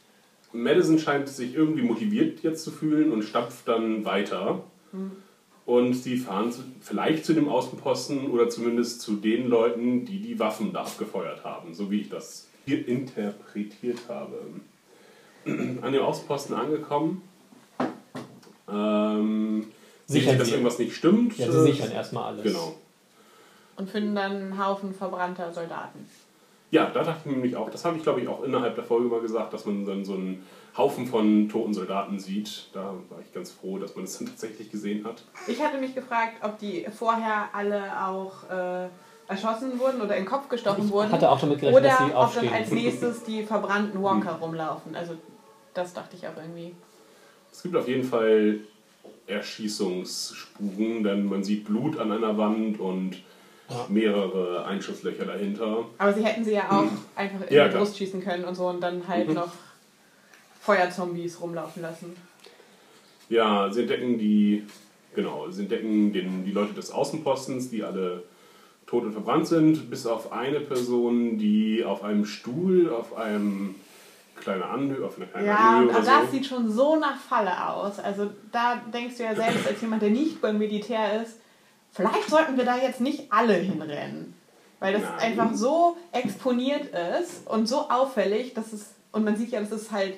Madison scheint sich irgendwie motiviert jetzt zu fühlen und stampft dann weiter. Und sie fahren zu, vielleicht zu dem Außenposten oder zumindest zu den Leuten, die die Waffen da abgefeuert haben, so wie ich das hier interpretiert habe. An dem Außenposten angekommen. Ähm, sehen Sichern sie, dass sie. irgendwas nicht stimmt. Ja, sie Äh, sichern erstmal alles. Genau. Und finden dann einen Haufen verbrannter Soldaten. Ja, da dachte ich nämlich auch, das habe ich glaube ich auch innerhalb der Folge mal gesagt, dass man dann so einen Haufen von toten Soldaten sieht. Da war ich ganz froh, dass man das dann tatsächlich gesehen hat. Ich hatte mich gefragt, ob die vorher alle auch äh, erschossen wurden oder in den Kopf gestochen wurden. hatte auch damit gerechnet, oder dass sie ob dann aufstehen. als nächstes die verbrannten Wonka rumlaufen. Also das dachte ich auch irgendwie. Es gibt auf jeden Fall Erschießungsspuren, denn man sieht Blut an einer Wand und Ja. mehrere Einschusslöcher dahinter. Aber sie hätten sie ja auch einfach in Ja, die. Brust schießen können und so und dann halt Mhm. noch Feuerzombies rumlaufen lassen. Ja, sie entdecken die Genau, sie entdecken den, die Leute des Außenpostens, die alle tot und verbrannt sind, bis auf eine Person, die auf einem Stuhl, auf einem kleinen Anhöhe, auf einer kleinen Ja, Anhöhe aber oder das so. sieht schon so nach Falle aus. Also da denkst du ja selbst als jemand, der nicht beim Militär ist, vielleicht sollten wir da jetzt nicht alle hinrennen. Weil das Nein. einfach so exponiert ist und so auffällig, dass es, und man sieht ja, das ist halt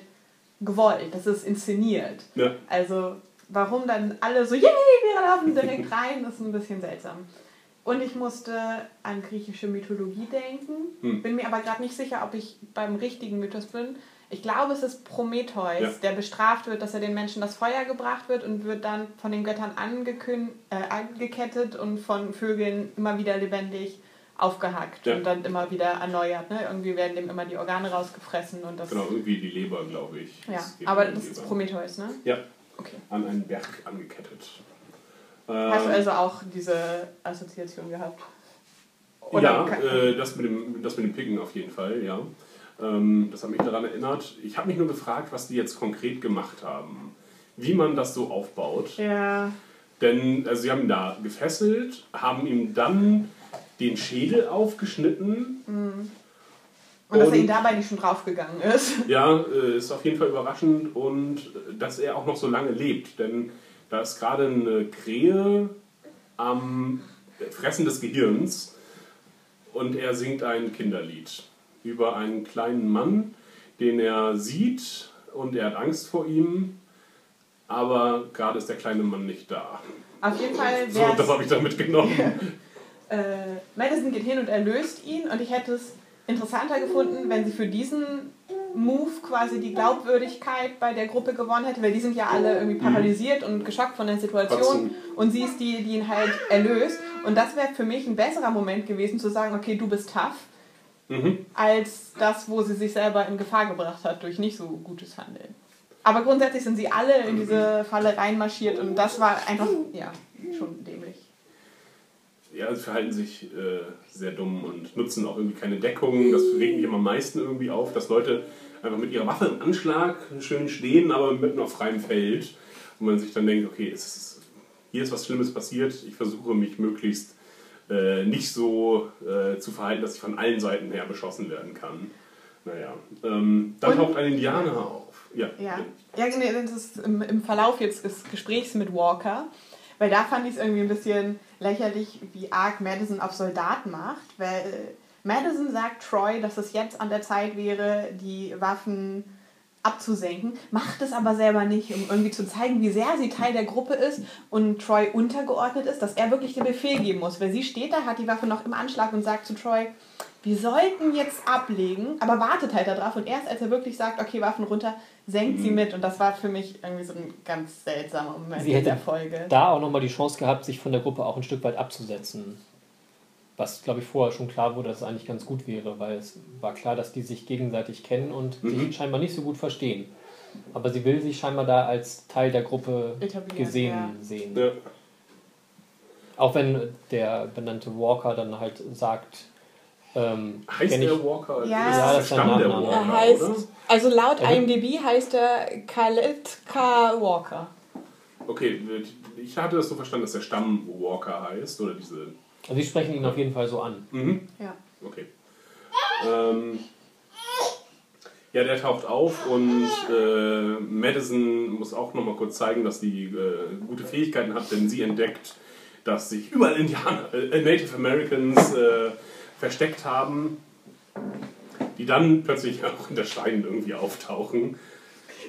gewollt, das ist inszeniert. Ja. Also warum dann alle so, yay, wir laufen direkt rein, ist ein bisschen seltsam. Und ich musste an griechische Mythologie denken, Hm. bin mir aber gerade nicht sicher, ob ich beim richtigen Mythos bin. Ich glaube, es ist Prometheus, Ja. der bestraft wird, dass er den Menschen das Feuer gebracht wird und wird dann von den Göttern äh, angekettet und von Vögeln immer wieder lebendig aufgehackt Ja. und dann immer wieder erneuert. Ne? Irgendwie werden dem immer die Organe rausgefressen und das. Genau, irgendwie die Leber, glaube ich. Ja, geht aber das ist. Prometheus, ne? Ja, Okay. an einen Berg angekettet. Hast du Ähm, also auch diese Assoziation gehabt? ja, kann- äh, das, mit dem, das mit dem Picken auf jeden Fall, ja. Ähm, das hat mich daran erinnert. Ich habe mich nur gefragt, was die jetzt konkret gemacht haben. Wie man das so aufbaut. ja. Denn also sie haben ihn da gefesselt, haben ihm dann den Schädel aufgeschnitten. Und, dass er Und- ihn dabei nicht schon draufgegangen ist. Ja, äh, ist auf jeden Fall überraschend und äh, dass er auch noch so lange lebt. Denn da ist gerade eine Krähe am Fressen des Gehirns und er singt ein Kinderlied über einen kleinen Mann, den er sieht und er hat Angst vor ihm, aber gerade ist der kleine Mann nicht da. Auf jeden Fall So, das habe ich da mitgenommen. äh, Madison geht hin und erlöst ihn und ich hätte es interessanter gefunden, wenn sie für diesen Move quasi die Glaubwürdigkeit bei der Gruppe gewonnen hätte, weil die sind ja alle irgendwie paralysiert und geschockt von der Situation und sie ist die, die ihn halt erlöst. Und das wäre für mich ein besserer Moment gewesen, zu sagen, okay, du bist tough, Mhm. als das, wo sie sich selber in Gefahr gebracht hat durch nicht so gutes Handeln. Aber grundsätzlich sind sie alle in diese Falle reinmarschiert und das war einfach, ja, schon dämlich. Ja, sie verhalten sich äh, sehr dumm und nutzen auch irgendwie keine Deckung. Das regt mich am meisten irgendwie auf, dass Leute einfach mit ihrer Waffe im Anschlag schön stehen, aber mitten auf freiem Feld. Und man sich dann denkt, okay, ist, hier ist was Schlimmes passiert. Ich versuche mich möglichst äh, nicht so äh, zu verhalten, dass ich von allen Seiten her beschossen werden kann. Naja, ähm, dann taucht ein Indianer auf. Ja, Ja, ja nee, das ist im, im Verlauf jetzt des Gesprächs mit Walker, weil da fand ich es irgendwie ein bisschen lächerlich, wie arg Madison auf Soldat macht, weil äh, Madison sagt Troy, dass es jetzt an der Zeit wäre, die Waffen abzusenken, macht es aber selber nicht, um irgendwie zu zeigen, wie sehr sie Teil der Gruppe ist und Troy untergeordnet ist, dass er wirklich den Befehl geben muss, weil sie steht da, hat die Waffe noch im Anschlag und sagt zu Troy, wir sollten jetzt ablegen, aber wartet halt darauf und erst als er wirklich sagt, okay, Waffen runter, senkt sie mit und das war für mich irgendwie so ein ganz seltsamer Moment Sie in der Folge. da auch nochmal die Chance gehabt, sich von der Gruppe auch ein Stück weit abzusetzen. Was, glaube ich, vorher schon klar wurde, dass es eigentlich ganz gut wäre, weil es war klar, dass die sich gegenseitig kennen und Mhm. sich scheinbar nicht so gut verstehen. Aber sie will sich scheinbar da als Teil der Gruppe Etablieren, gesehen ja. sehen. ja. Auch wenn der benannte Walker dann halt sagt, ähm, Heißt kenn ich, der Walker? Ja. ist Ja, der das ist der der. Walker, Er heißt, oder? also laut IMDb heißt er Khaled K. Walker. Okay, ich hatte das so verstanden, dass der Stamm Walker heißt, oder diese also sie sprechen ihn auf jeden Fall so an. Mhm. Ja. Okay. Ähm, ja, der taucht auf und äh, Madison muss auch nochmal kurz zeigen, dass die äh, gute Fähigkeiten hat, denn sie entdeckt, dass sich überall Indianer, äh, Native Americans äh, versteckt haben, die dann plötzlich auch hinter Steinen irgendwie auftauchen.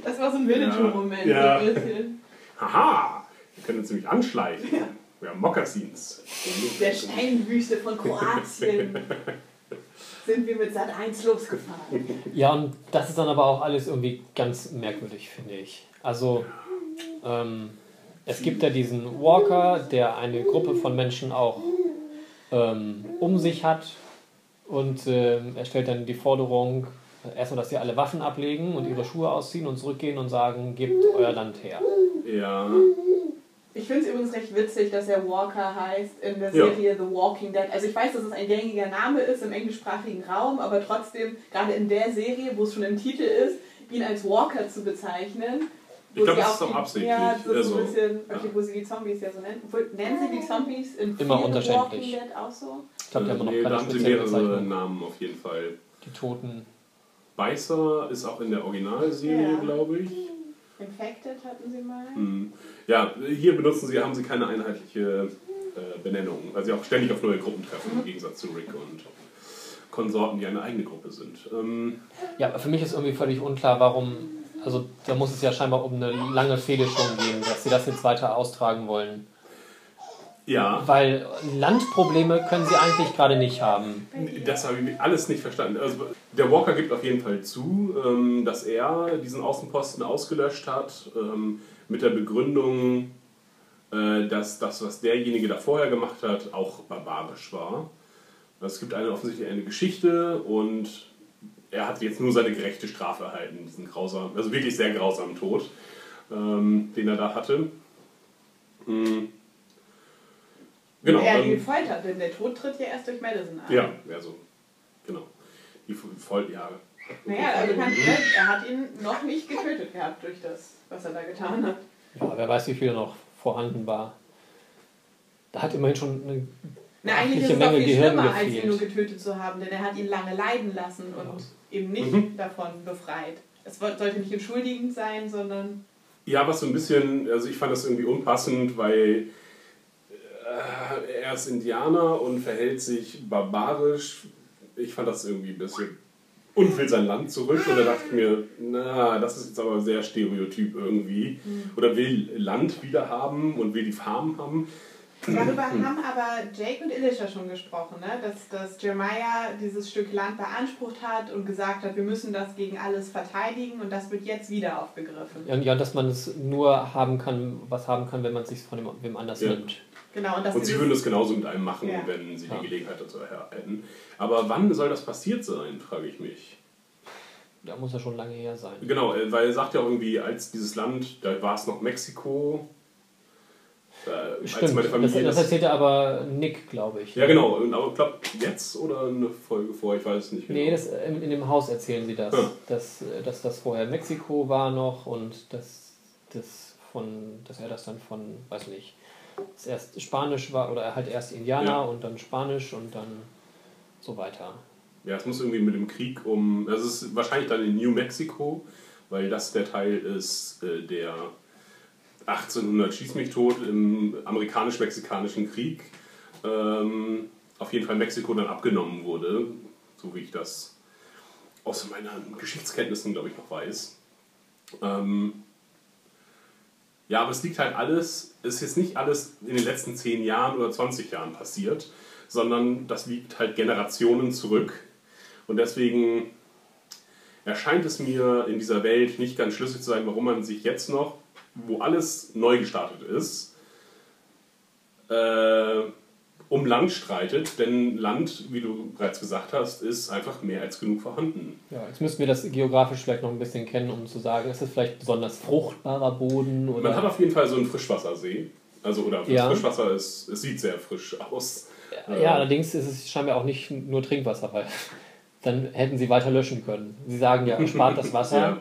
Das war so ein Winnetou-Moment. Ja. so ein bisschen. Haha, wir können uns nämlich anschleichen. Wir haben Mokassins. Der Steinwüste von Kroatien sind wir mit Sat 1 losgefahren. Ja, und das ist dann aber auch alles irgendwie ganz merkwürdig, finde ich. Also, ähm, es gibt ja diesen Walker, der eine Gruppe von Menschen auch ähm, um sich hat und ähm, er stellt dann die Forderung, äh, erstmal, dass sie alle Waffen ablegen und ihre Schuhe ausziehen und zurückgehen und sagen, gebt euer Land her. Ja, Ich finde es übrigens recht witzig, dass er Walker heißt in der Ja. Serie The Walking Dead. Also ich weiß, dass es ein gängiger Name ist im englischsprachigen Raum, aber trotzdem, gerade in der Serie, wo es schon im Titel ist, ihn als Walker zu bezeichnen, Wo Ich glaube, sie das ist die- absichtlich. Ja, so, Also, so ein bisschen, okay, ja. wo sie die Zombies ja so nennen. Wo, nennen sie die Zombies in Immer unterschiedlich. Walking Dead auch so? Ich glaube, die haben noch nee, da keine haben sie mehrere. Namen auf jeden Fall. Die Toten. Beißer ist auch in der Originalserie, Ja. glaube ich. Infected hatten sie mal. Hm. Ja, hier benutzen sie, haben sie keine einheitliche äh, Benennung, weil sie auch ständig auf neue Gruppen treffen, im Gegensatz zu Rick und Konsorten, die eine eigene Gruppe sind. Ähm, Ja, aber für mich ist irgendwie völlig unklar, warum. Also, da muss es ja scheinbar um eine lange schon gehen, dass sie das jetzt weiter austragen wollen. ja, Weil Landprobleme können sie eigentlich gerade nicht haben. das habe ich alles nicht verstanden. Also, der Walker gibt auf jeden Fall zu, ähm, dass er diesen Außenposten ausgelöscht hat, ähm, mit der Begründung, äh, dass das, was derjenige da vorher gemacht hat, auch barbarisch war. Es gibt eine, offensichtlich eine Geschichte und er hat jetzt nur seine gerechte Strafe erhalten, diesen grausamen, also wirklich sehr grausamen Tod, ähm, den er da hatte. Mhm. Genau. er hat ihn gefoltert, denn der Tod tritt ja erst durch Madison ein. ja, ja, so. Genau. Die Volljahre. Naja, also kann, ne, er hat ihn noch nicht getötet gehabt durch das, was er da getan hat. Ja, wer weiß, wie viel noch vorhanden war. Da hat immerhin schon eine Na, eigentlich ist es doch viel Gehirn schlimmer, als ihn nur gefehlt. getötet zu haben, denn er hat ihn lange leiden lassen und eben nicht Mhm. davon befreit. Es sollte nicht entschuldigend sein, sondern Ja, was so ein bisschen, also ich fand das irgendwie unpassend, weil äh, er ist Indianer und verhält sich barbarisch. Ich fand das irgendwie ein bisschen und will sein Land zurück. Und da dachte ich mir, na, das ist jetzt aber sehr stereotyp irgendwie. Oder will Land wieder haben und will die Farmen haben. Darüber haben aber Jake und Elisha schon gesprochen, ne? dass, dass Jeremiah dieses Stück Land beansprucht hat und gesagt hat, wir müssen das gegen alles verteidigen und das wird jetzt wieder aufgegriffen. Ja, ja, dass man es nur haben kann, was haben kann, wenn man es sich von dem, wem anders Ja. nimmt. Genau, und, Und sie würden es genauso mit einem machen, Ja. wenn sie die Ja. Gelegenheit dazu hätten. Aber wann soll das passiert sein, frage ich mich. Da muss er schon lange her sein. Genau, äh, weil er sagt ja auch irgendwie, als dieses Land, da war es noch Mexiko. Äh, als Stimmt, meine das, Familie das erzählte aber Nick, glaube ich. Ja, genau. Und aber ich glaube, jetzt oder eine Folge vor, ich weiß es nicht genau. Nee, das, in, in dem Haus erzählen sie das, Ja. dass, äh, dass das vorher Mexiko war noch und dass, das von, dass er das dann von, weiß nicht, erst Spanisch war oder halt erst Indianer Ja. und dann Spanisch und dann so weiter. Ja, es muss irgendwie mit dem Krieg um. Also es ist wahrscheinlich dann in New Mexico, weil das der Teil ist, äh, der 1800 schieß mich tot im amerikanisch-mexikanischen Krieg ähm, auf jeden Fall Mexiko dann abgenommen wurde, so wie ich das aus meinen Geschichtskenntnissen, glaube ich, noch weiß. Ähm, ja, aber es liegt halt alles, es ist jetzt nicht alles in den letzten 10 Jahren oder 20 Jahren passiert, sondern das liegt halt Generationen zurück. Und deswegen erscheint es mir in dieser Welt nicht ganz schlüssig zu sein, warum man sich jetzt noch, wo alles neu gestartet ist, äh, um Land streitet. Denn Land, wie du bereits gesagt hast, ist einfach mehr als genug vorhanden. Ja, jetzt müssten wir das geografisch vielleicht noch ein bisschen kennen, um zu sagen, ist es vielleicht besonders fruchtbarer Boden oder Man hat auf jeden Fall so einen Frischwassersee. Also, oder das Ja. Frischwasser ist, es sieht sehr frisch aus. Ja, allerdings ist es scheinbar auch nicht nur Trinkwasser, weil dann hätten sie weiter löschen können. Sie sagen ja, spart das Wasser. Ja.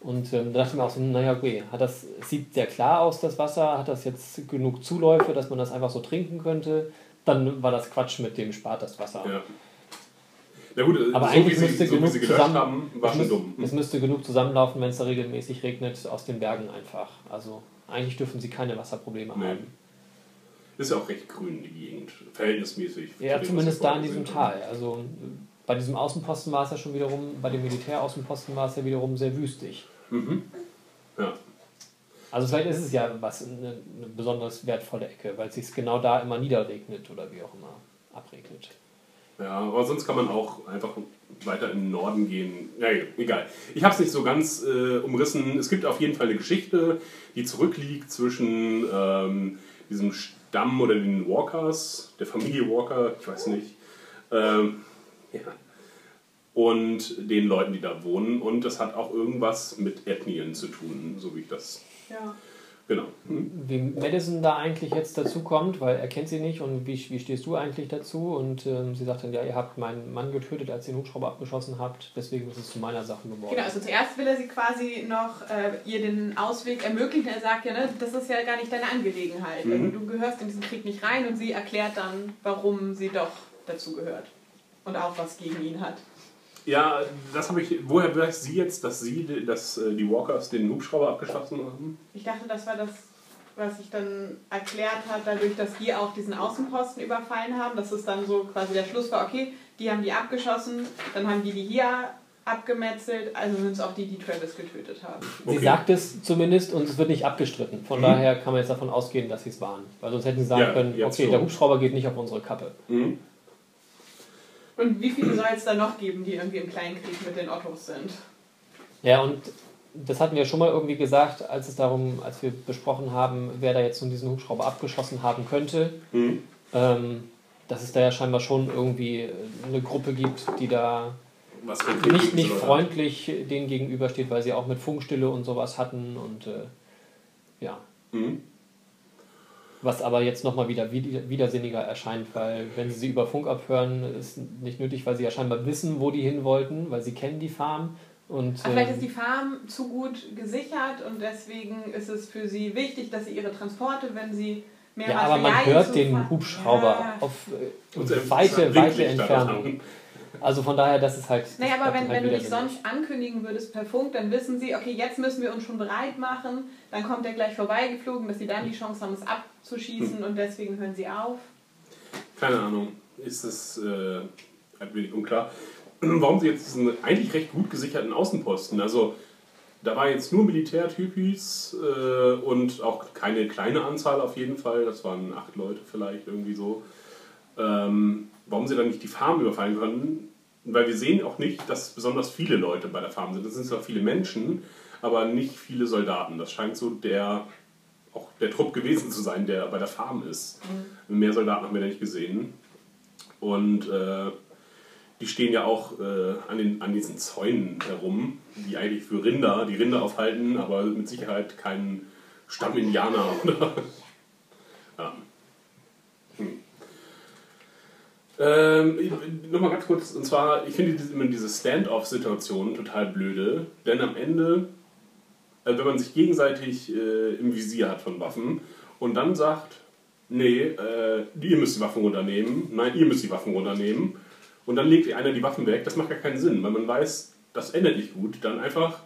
Und ähm, da dachte ich mir auch so, naja, okay, hat das, es sieht sehr klar aus, das Wasser, hat das jetzt genug Zuläufe, dass man das einfach so trinken könnte? Dann war das Quatsch mit dem spart das Wasser. Ja. Na gut, Aber so, eigentlich sie, müsste so wie genug sie gelöscht zusammen, haben, war es, dumm. es müsste genug zusammenlaufen, wenn es da regelmäßig regnet, aus den Bergen einfach. Also eigentlich dürfen sie keine Wasserprobleme Nee. haben. Ist ja auch recht grün, die Gegend. Verhältnismäßig. zu Ja, dem, zumindest da in diesem. Tal. Also äh, bei diesem Außenposten war es ja schon wiederum, bei dem Militäraußenposten war es ja wiederum sehr wüstig. Mhm. Ja. Also vielleicht ist es ja was eine, eine besonders wertvolle Ecke, weil es sich genau da immer niederregnet oder wie auch immer abregnet. ja, aber sonst kann man auch einfach weiter in den Norden gehen. Ja, egal. Ich habe es nicht so ganz äh, umrissen. Es gibt auf jeden Fall eine Geschichte, die zurückliegt zwischen ähm, diesem Stamm oder den Walkers, der Familie Walker, ich weiß nicht. Ähm, ja. Und den Leuten, die da wohnen. Und das hat auch irgendwas mit Ethnien zu tun, so wie ich das Ja. Genau. Mhm. wie Madison da eigentlich jetzt dazu kommt, weil er kennt sie nicht und wie, wie stehst du eigentlich dazu? Und ähm, sie sagt dann, ja, ihr habt meinen Mann getötet, als ihr den Hubschrauber abgeschossen habt, deswegen ist es zu meiner Sache geworden. Genau, also zuerst will er sie quasi noch äh, ihr den Ausweg ermöglichen. Er sagt ja, ne, das ist ja gar nicht deine Angelegenheit. Mhm. Du gehörst in diesen Krieg nicht rein und sie erklärt dann, warum sie doch dazu gehört. Und auch was gegen ihn hat. Ja, das habe ich. Woher weiß sie jetzt, dass sie, dass äh, die Walkers den Hubschrauber abgeschossen haben? Ich dachte, das war das, was sich dann erklärt hat, dadurch, dass die auch diesen Außenposten überfallen haben. Dass es dann so quasi der Schluss war, okay, die haben die abgeschossen, dann haben die die hier abgemetzelt, also sind es auch die, die Travis getötet haben. Sie Okay. sagt es zumindest und es wird nicht abgestritten. Von Mhm. daher kann man jetzt davon ausgehen, dass sie es waren. Weil sonst hätten sie sagen Ja, können, okay, so. der Hubschrauber geht nicht auf unsere Kappe. Mhm. Und wie viele soll es da noch geben, die irgendwie im Kleinkrieg mit den Ottos sind? Ja, und das hatten wir schon mal irgendwie gesagt, als es darum, als wir besprochen haben, wer da jetzt nun diesen Hubschrauber abgeschossen haben könnte, Mhm. ähm, dass es da ja scheinbar schon irgendwie eine Gruppe gibt, die da nicht, nicht freundlich denen gegenübersteht, weil sie auch mit Funkstille und sowas hatten und äh, ja. Mhm. Was aber jetzt nochmal wieder wid- widersinniger erscheint, weil wenn sie sie über Funk abhören, ist nicht nötig, weil sie ja scheinbar wissen, wo die hin wollten, weil sie kennen die Farm. Und, Aber vielleicht ähm, ist die Farm zu gut gesichert und deswegen ist es für sie wichtig, dass sie ihre Transporte, wenn sie mehr ja, aber man Materialien hört den Hubschrauber Ja. auf äh, weite, weite Entfernung. Also von daher, das ist halt. Naja, das aber wenn, halt wenn du dich sonst ankündigen würdest per Funk, dann wissen sie, okay, jetzt müssen wir uns schon bereit machen, dann kommt er gleich vorbeigeflogen, dass sie dann die Chance haben, es abzuschießen und deswegen hören sie auf. Keine Ahnung. Ist es äh, ein wenig unklar. Warum sie jetzt diesen eigentlich recht gut gesicherten Außenposten, also da war jetzt nur Militärtypis äh, und auch keine kleine Anzahl auf jeden Fall, das waren acht Leute vielleicht irgendwie so. Ähm, warum sie dann nicht die Farm überfallen konnten, weil wir sehen auch nicht, dass besonders viele Leute bei der Farm sind. Das sind zwar viele Menschen, aber nicht viele Soldaten. Das scheint so der auch der Trupp gewesen zu sein, der bei der Farm ist. Mehr Soldaten haben wir da nicht gesehen. Und äh, die stehen ja auch äh, an, den, an diesen Zäunen herum, die eigentlich für Rinder, die Rinder aufhalten, aber mit Sicherheit keinen Stamm-Indianer oder. ja. hm. Ähm, Nochmal ganz kurz, und zwar, ich finde diese, immer diese Stand-off-Situation total blöde, denn am Ende, äh, wenn man sich gegenseitig äh, im Visier hat von Waffen und dann sagt, nee, äh, ihr müsst die Waffen runternehmen, nein, ihr müsst die Waffen runternehmen, und dann legt einer die Waffen weg, das macht gar keinen Sinn, weil man weiß, das endet nicht gut, dann einfach,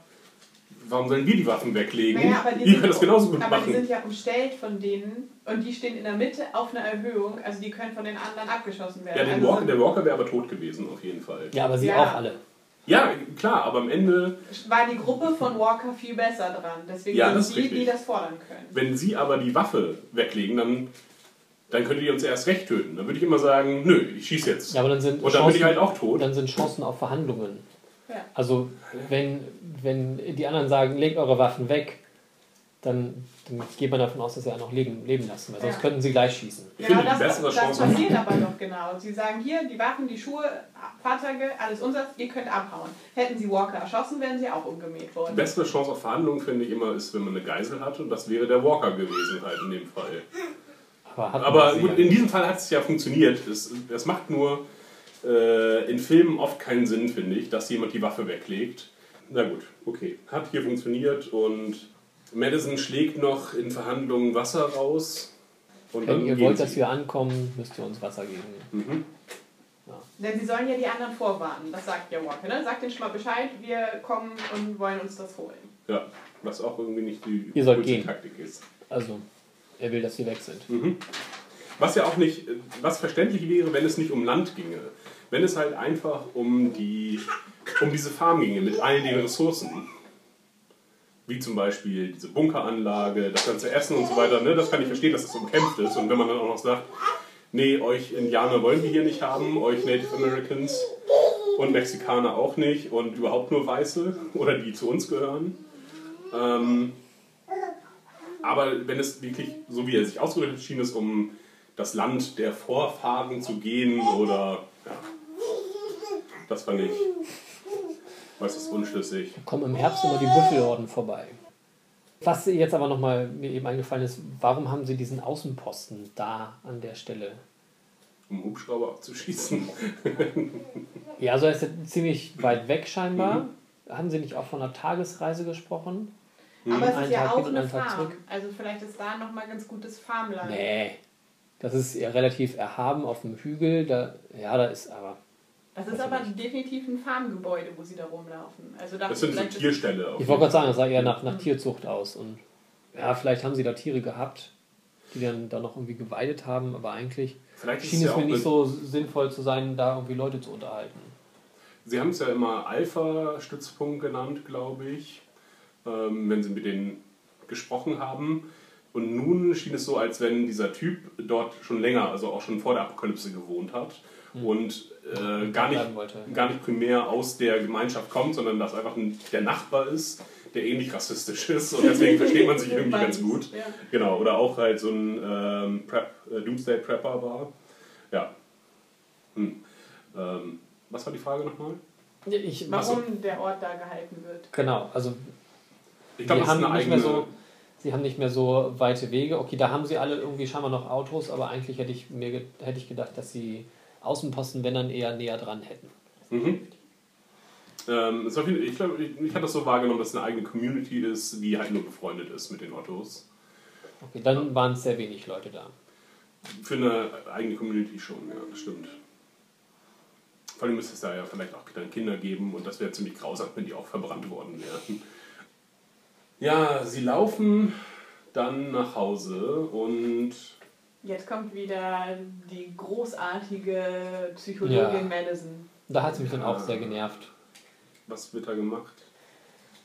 warum sollen wir die Waffen weglegen? Naja, aber die, sind, könnt das genauso gut aber die machen. sind ja umstellt von denen und die stehen in der Mitte auf einer Erhöhung, also die können von den anderen abgeschossen werden. Ja, der also Walker, der Walker wäre aber tot gewesen, auf jeden Fall. Ja, aber sie Ja. auch alle. Ja, klar, aber am Ende, war die Gruppe von Walker viel besser dran. Deswegen Ja, sind das ist die, richtig. die das fordern können. wenn sie aber die Waffe weglegen, dann, dann könntet ihr uns erst recht töten. Dann würde ich immer sagen, nö, ich schieße jetzt. Ja, aber dann sind Und dann bin ich Chancen- halt auch tot. Dann sind Chancen auf Verhandlungen. Ja. Also wenn, wenn die anderen sagen, legt eure Waffen weg, dann, dann geht man davon aus, dass sie auch noch leben, leben lassen, weil sonst Ja. könnten sie gleich schießen. Ich genau, finde, die das, bessere das Chance- passiert aber doch genau. Sie sagen hier, die Waffen, die Schuhe, Fahrzeuge, alles unser, ihr könnt abhauen. Hätten sie Walker erschossen, wären sie auch umgemäht Die worden. bessere Chance auf Verhandlungen, finde ich immer, ist, wenn man eine Geisel hat. Und das wäre der Walker gewesen halt in dem Fall. Aber, Aber gut, in diesem Fall hat es ja funktioniert. Es, es macht nur äh, in Filmen oft keinen Sinn, finde ich, dass jemand die Waffe weglegt. Na gut, okay. Hat hier funktioniert und Madison schlägt noch in Verhandlungen Wasser raus. Und Wenn ihr wollt, sie. dass wir ankommen, müsst ihr uns Wasser geben. Mhm. Denn sie sollen ja die anderen vorwarnen. Das sagt ja Walker. Ne? Sagt denen schon mal Bescheid, wir kommen und wollen uns das holen. Ja, was auch irgendwie nicht die Ihr sollt coolste gehen. Taktik ist. Also, er will, dass sie weg sind. Was ja auch nicht, was verständlich wäre, wenn es nicht um Land ginge. Wenn es halt einfach um die, um diese Farm ginge mit all den Ressourcen. Wie zum Beispiel diese Bunkeranlage, das ganze Essen und so weiter. Ne? Das kann ich verstehen, dass das umkämpft ist. Und wenn man dann auch noch sagt, nee, euch Indianer wollen wir hier nicht haben, euch Native Americans und Mexikaner auch nicht und überhaupt nur Weiße oder die zu uns gehören. Ähm, aber wenn es wirklich, so wie er sich ausgedrückt hat, schien es um das Land der Vorfahren zu gehen oder ja, das fand ich äußerst unschlüssig. Kommen im Herbst immer die Büffelhorden vorbei. Was jetzt aber nochmal mir eben eingefallen ist, warum haben sie diesen Außenposten da an der Stelle? Um Hubschrauber abzuschießen. Ja, also er ist ja ziemlich weit weg scheinbar. Haben sie nicht auch von einer Tagesreise gesprochen? Aber es ist ja Tag auch eine Farm. zurück. Also vielleicht ist da nochmal ganz gutes Farmland. Nee. Das ist ja relativ erhaben auf dem Hügel. Da, ja, da ist aber. Das ist aber definitiv ein Farmgebäude, wo sie da rumlaufen. Also da Das sind so Tierställe. Ich wollte gerade sagen, das sah eher nach, Mhm. nach Tierzucht aus. Und ja, vielleicht haben sie da Tiere gehabt, die dann da noch irgendwie geweidet haben, aber eigentlich Vielleicht schien es ja mir nicht so sinnvoll zu sein, da irgendwie Leute zu unterhalten. Sie haben es ja immer Alpha-Stützpunkt genannt, glaube ich, ähm, wenn Sie mit denen gesprochen haben. Und nun schien es so, als wenn dieser Typ dort schon länger, also auch schon vor der Apokalypse gewohnt hat und äh, gar, nicht, wollte. gar nicht primär aus der Gemeinschaft kommt, sondern dass einfach ein, der Nachbar ist, der ähnlich rassistisch ist und deswegen versteht man sich irgendwie ganz gut. Ja. Genau, oder auch halt so ein ähm, Prep, äh, Doomsday Prepper war. Ja. Hm. Ähm, was war die Frage nochmal? Ich, Warum der Ort da gehalten wird. Genau, also Ich glaube, ist haben eine nicht eigene. mehr so, sie haben nicht mehr so weite Wege. Okay, da haben sie alle irgendwie scheinbar noch Autos, aber eigentlich hätte ich mir hätte ich gedacht, dass sie Außenposten, wenn dann eher näher dran hätten. Mhm. Ähm, ich glaube, ich, ich habe das so wahrgenommen, dass es eine eigene Community ist, die halt nur befreundet ist mit den Ottos. Okay, dann waren es sehr wenig Leute da. Für eine eigene Community schon, ja, das stimmt. Vor allem müsste es da ja vielleicht auch dann Kinder geben und das wäre ziemlich grausam, wenn die auch verbrannt worden wären. Ja, sie laufen dann nach Hause und Jetzt kommt wieder die großartige Psychologin Ja. Madison. Da hat es mich dann auch sehr genervt. was wird da gemacht?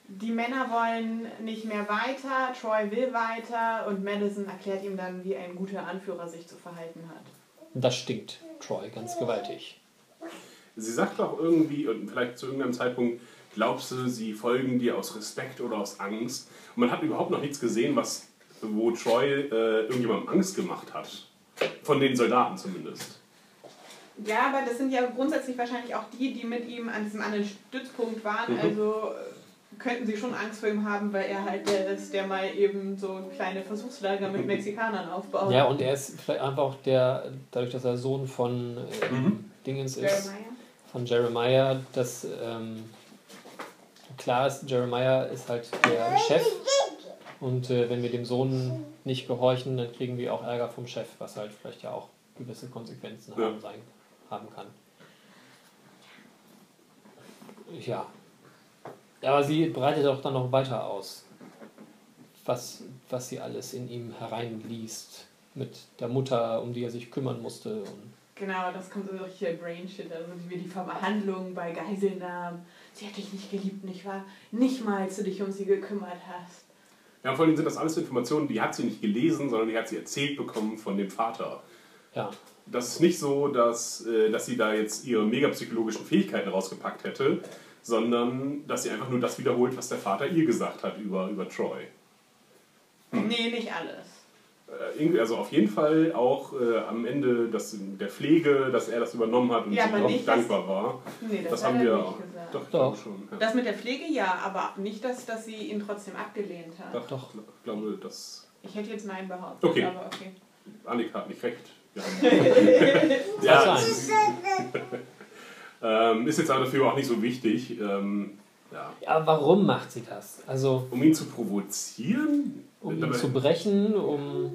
Die Männer wollen nicht mehr weiter, Troy will weiter und Madison erklärt ihm dann, wie ein guter Anführer sich zu verhalten hat. Das stinkt Troy ganz gewaltig. Sie sagt auch irgendwie, und vielleicht zu irgendeinem Zeitpunkt, glaubst du, sie folgen dir aus Respekt oder aus Angst? Und man hat überhaupt noch nichts gesehen, was, wo Troy äh, irgendjemandem Angst gemacht hat. Von den Soldaten zumindest. Ja, aber das sind ja grundsätzlich wahrscheinlich auch die, die mit ihm an diesem anderen Stützpunkt waren. Mhm. Also äh, könnten sie schon Angst vor ihm haben, weil er halt der ist, der mal eben so kleine Versuchslager mit Mexikanern aufbaut. Ja, und er ist vielleicht einfach auch der, dadurch, dass er Sohn von äh, Mhm. Dingens ist, Jeremiah. von Jeremiah, dass ähm, klar ist, Jeremiah ist halt der Chef. Und äh, wenn wir dem Sohn nicht gehorchen, dann kriegen wir auch Ärger vom Chef, was halt vielleicht ja auch gewisse Konsequenzen Ja. haben, sein, haben kann. Ja. Aber sie breitet auch dann noch weiter aus, was, was sie alles in ihm hereinliest. Mit der Mutter, um die er sich kümmern musste. Und Genau, das kommt so richtig Brain Shit, also wie die Verhandlungen bei Geiselnahmen. Sie hat dich nicht geliebt, nicht wahr? Nicht mal, als du dich um sie gekümmert hast. Ja, vor allem sind das alles Informationen, die hat sie nicht gelesen, sondern die hat sie erzählt bekommen von dem Vater. ja, Das ist nicht so, dass, äh, dass sie da jetzt ihre megapsychologischen Fähigkeiten rausgepackt hätte, sondern dass sie einfach nur das wiederholt, was der Vater ihr gesagt hat über, über Troy. Nee, nicht alles. Äh, Also auf jeden Fall auch äh, am Ende das, der Pflege, dass er das übernommen hat und Ja, auch nicht, dankbar war. Nee, das, Das hat haben wir nicht auch. gesagt. Doch, Doch. schon. Ja. Das mit der Pflege ja, aber nicht, dass, dass sie ihn trotzdem abgelehnt hat. Doch, doch. Ich glaube, dass Ich hätte jetzt Nein behauptet, Okay. aber okay. Annika hat nicht recht. Ja, ist, ähm, ist jetzt aber dafür auch nicht so wichtig. Ähm, ja. Ja, warum macht sie das? Also, Um ihn zu provozieren, um ihn zu brechen, um.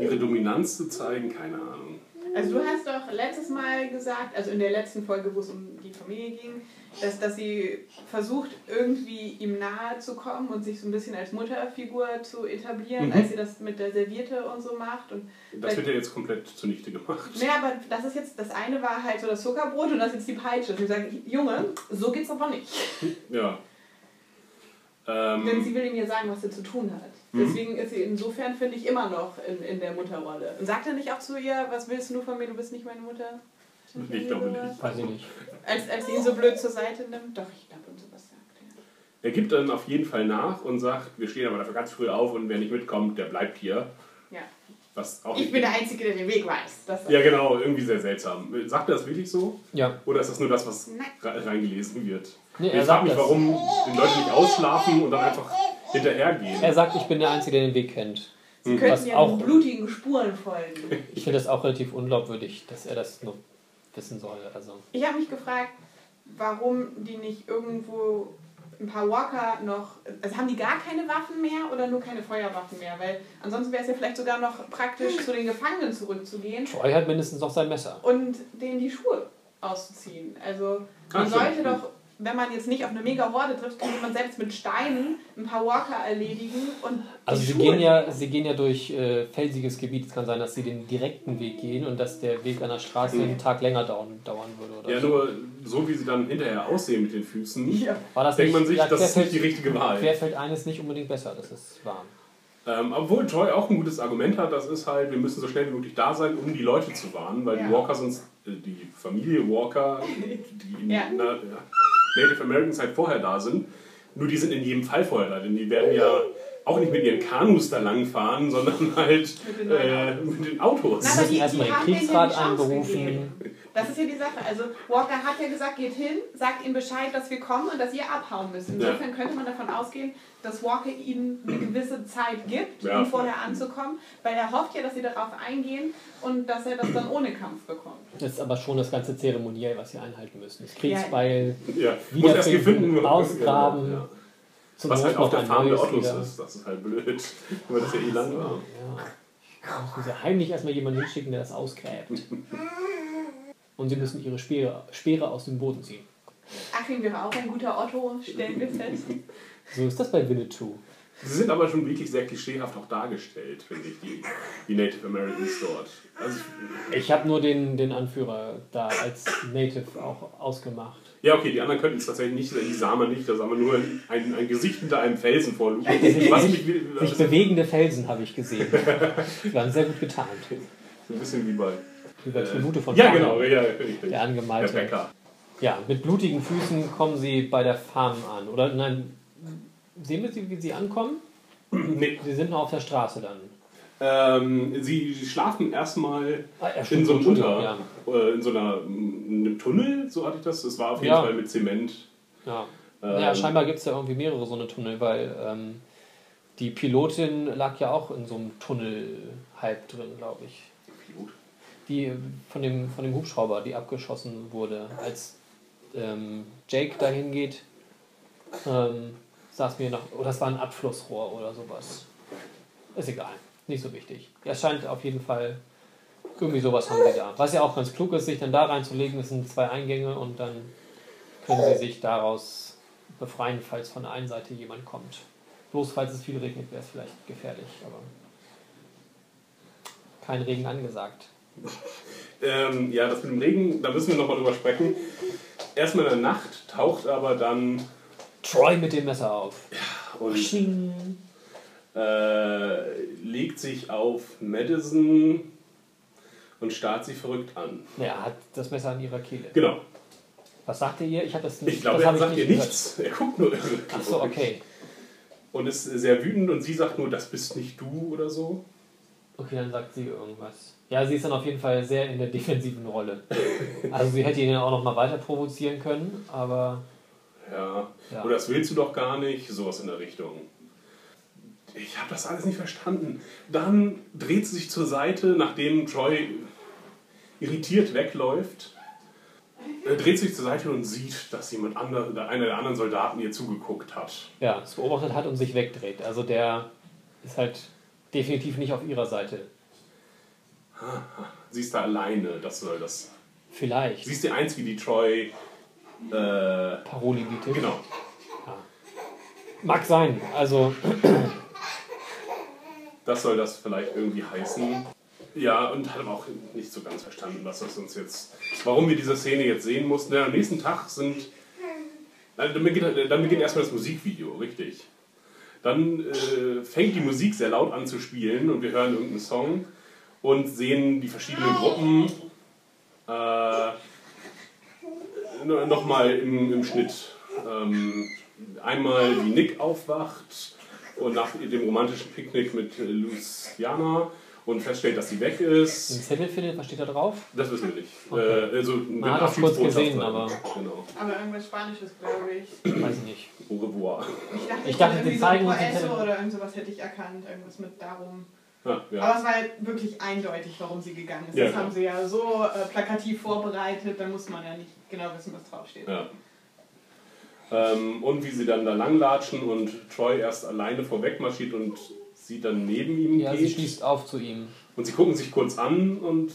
ihre Dominanz zu zeigen, keine Ahnung. Also du hast doch letztes Mal gesagt, also in der letzten Folge, wo es um die Familie ging, dass, dass sie versucht, irgendwie ihm nahe zu kommen und sich so ein bisschen als Mutterfigur zu etablieren, Mhm. als sie das mit der Serviette und so macht. Und Das wird ja jetzt komplett zunichte gemacht. naja, aber das ist jetzt, das eine war halt so das Zuckerbrot und das ist jetzt die Peitsche. Und sie sagen, Junge, so geht's aber nicht. Ja. Denn Ähm, sie will ihm ja sagen, was er zu tun hat. Mhm. Deswegen ist sie insofern, finde ich, immer noch in, in der Mutterrolle. Und sagt er nicht auch zu ihr, was willst du nur von mir, du bist nicht meine Mutter? Ich glaube nicht. Weiß ich nicht. Als, als sie ihn so blöd zur Seite nimmt? Doch, ich glaube, und sowas sagt er. er gibt dann auf jeden Fall nach und sagt, wir stehen aber dafür ganz früh auf und wer nicht mitkommt, der bleibt hier. Ja. Was auch Ich bin der Einzige, der den Weg weiß. Das Ja, genau, irgendwie sehr seltsam. Sagt er das wirklich so? Ja. Oder ist das nur das, was Nein. re- reingelesen wird? Nee, ich er frage sagt mich, das. warum die Leute nicht ausschlafen und dann einfach hinterhergehen. Er sagt, ich bin der Einzige, der den Weg kennt. Sie könnten Was ja auch- blutigen Spuren folgen. Ich finde das auch relativ unglaubwürdig, dass er das noch wissen soll. Also, Ich habe mich gefragt, warum die nicht irgendwo ein paar Walker noch. Also haben die gar keine Waffen mehr oder nur keine Feuerwaffen mehr? Weil ansonsten wäre es ja vielleicht sogar noch praktisch, zu den Gefangenen zurückzugehen Troy hat mindestens noch sein Messer. und denen die Schuhe auszuziehen. Also man stimmt. sollte doch, wenn man jetzt nicht auf eine mega Horde trifft, könnte man selbst mit Steinen ein paar Walker erledigen und Also die sie Schuhe gehen, ja, sie gehen ja durch äh, felsiges Gebiet. Es kann sein, dass sie den direkten Weg gehen und dass der Weg an der Straße Mhm. einen Tag länger dauern, dauern würde. Oder Ja, so. nur so wie sie dann hinterher aussehen mit den Füßen, Ja. War das denkt man sich, ja, das ist nicht die richtige Wahl. Querfeld eines nicht unbedingt besser, das ist wahr. Ähm, obwohl Troy auch ein gutes Argument hat, das ist halt, wir müssen so schnell wie möglich da sein, um die Leute zu warnen, weil die Ja. Walker sonst, äh, die Familie Walker, die in Ja. na, ja, Native Americans halt vorher da sind, nur die sind in jedem Fall vorher da, denn die werden ja auch nicht mit ihren Kanus da lang fahren, sondern halt Mit den äh, mit den Autos. Na, Sie aber die- erstmal die den haben Kriegsrat die gegeben. Das ist ja die Sache. Also Walker hat ja gesagt, geht hin, sagt ihnen Bescheid, dass wir kommen und dass ihr abhauen müsst. Insofern könnte man davon ausgehen, dass Walker ihnen eine gewisse Zeit gibt, Ja. um vorher anzukommen, weil er hofft ja, dass sie darauf eingehen und dass er das dann ohne Kampf bekommt. Das ist aber schon das ganze Zeremoniell, was sie einhalten müssen. Das Kriegsbeil, ja, Wiederfinden, gefunden ausgraben. Ja. zum Was Not halt auf der Farm der Ottos wieder. ist, das ist halt blöd, weil das ja eh lang war. Ja. Müssen sie heimlich erstmal jemanden hinschicken, der das ausgräbt. Und sie müssen ihre Speere, Speere aus dem Boden ziehen. Achim wäre auch ein guter Otto, stellen wir fest. So ist das bei Winnetou. Sie sind aber schon wirklich sehr klischeehaft auch dargestellt, finde ich, die, die Native Americans dort. Also, Ich habe nur den, den Anführer da als Native auch ausgemacht. ja, okay, die anderen könnten es tatsächlich nicht, die sah man nicht, da sah man nur ein, ein Gesicht hinter einem Felsen vorlugen. Was mich wie- Sich bewegende Felsen habe ich gesehen. Die waren sehr gut getarnt. so ein bisschen wie bei. Bei Tribute von Ja, Panem, genau, ja, richtig. Der Der angemalte. Bäcker. Ja, mit blutigen Füßen kommen sie bei der Farm an. Oder nein, sehen wir sie, wie sie ankommen? Nee. Sie sind noch auf der Straße dann. Ähm, sie schlafen erstmal Ah, ja, in so einem Entschuldigung, Unter, äh, in so einer, in einem Tunnel, so hatte ich das. Es war auf jeden Ja. Fall mit Zement. Ja. Ähm, ja, scheinbar gibt es ja irgendwie mehrere so eine Tunnel, weil ähm, die Pilotin lag ja auch in so einem Tunnel halb drin, glaube ich. Pilot. Die von dem, von dem Hubschrauber, die abgeschossen wurde. Als ähm, Jake dahin geht, ähm, saß mir noch, oder das war ein Abflussrohr oder sowas. Ist egal, nicht so wichtig. Es scheint auf jeden Fall, irgendwie sowas haben sie da. Was ja auch ganz klug ist, sich dann da reinzulegen, das sind zwei Eingänge und dann können sie sich daraus befreien, falls von der einen Seite jemand kommt. Bloß falls es viel regnet, wäre es vielleicht gefährlich, aber kein Regen angesagt. Ähm, ja, das mit dem Regen, da müssen wir nochmal drüber sprechen. Erstmal in der Nacht taucht aber dann Troy mit dem Messer auf. und Sching. äh, legt sich auf Madison und starrt sie verrückt an. Ja, er hat das Messer an ihrer Kehle. Genau. Was sagt ihr? Ich habe das nicht. Ich glaube, er sagt ihr gehört. nichts. Er guckt nur. Ach so, okay. Und ist sehr wütend und sie sagt nur, das bist nicht du oder so. Okay, dann sagt sie irgendwas. Ja, sie ist dann auf jeden Fall sehr in der defensiven Rolle. Also sie hätte ihn ja auch noch mal weiter provozieren können, aber Ja. Ja. Oder das willst du doch gar nicht. Sowas in der Richtung. Ich habe das alles nicht verstanden. Dann dreht sie sich zur Seite, nachdem Troy irritiert wegläuft. Er dreht sich zur Seite und sieht, dass jemand andere, einer der anderen Soldaten ihr zugeguckt hat. ja, es beobachtet hat und sich wegdreht. Also der ist halt definitiv nicht auf ihrer Seite. Sie ist da alleine, das soll das. Vielleicht. Sie ist die Einzige, die Troy. Äh, Paroli bietet. genau. Mag sein. Also Das soll das vielleicht irgendwie heißen. Ja, und hat aber auch nicht so ganz verstanden, was das uns jetzt. Warum wir diese Szene jetzt sehen mussten. Denn am nächsten Tag sind. Nein, Dann beginnt, dann beginnt erstmal das Musikvideo, richtig. Dann äh, fängt die Musik sehr laut an zu spielen und wir hören irgendeinen Song und sehen die verschiedenen Gruppen äh, nochmal im, im Schnitt. Ähm, einmal wie Nick aufwacht und nach dem romantischen Picknick mit äh, Luciana und feststellt, dass sie weg ist. Zettel findet, was steht da drauf? Das wissen wir nicht. Okay. Äh, also, Man hat das kurz gesehen, sein. aber- Genau. Aber irgendwas Spanisches, glaube ich. Weiß ich nicht. Au revoir. Ich dachte, Ich dachte, sie zeigen so uns den Poeso Zettel. oder irgend sowas hätte ich erkannt. Irgendwas mit darum. Ja, ja. Aber es war halt wirklich eindeutig, warum sie gegangen ist. Ja, das klar. haben sie ja so äh, plakativ vorbereitet, da muss man ja nicht genau wissen, was draufsteht. Ja. Ähm, und wie sie dann da langlatschen und Troy erst alleine vorweg marschiert und sie dann neben ihm Ja, sie geht. schließt auf zu ihm. Und sie gucken sich kurz an und.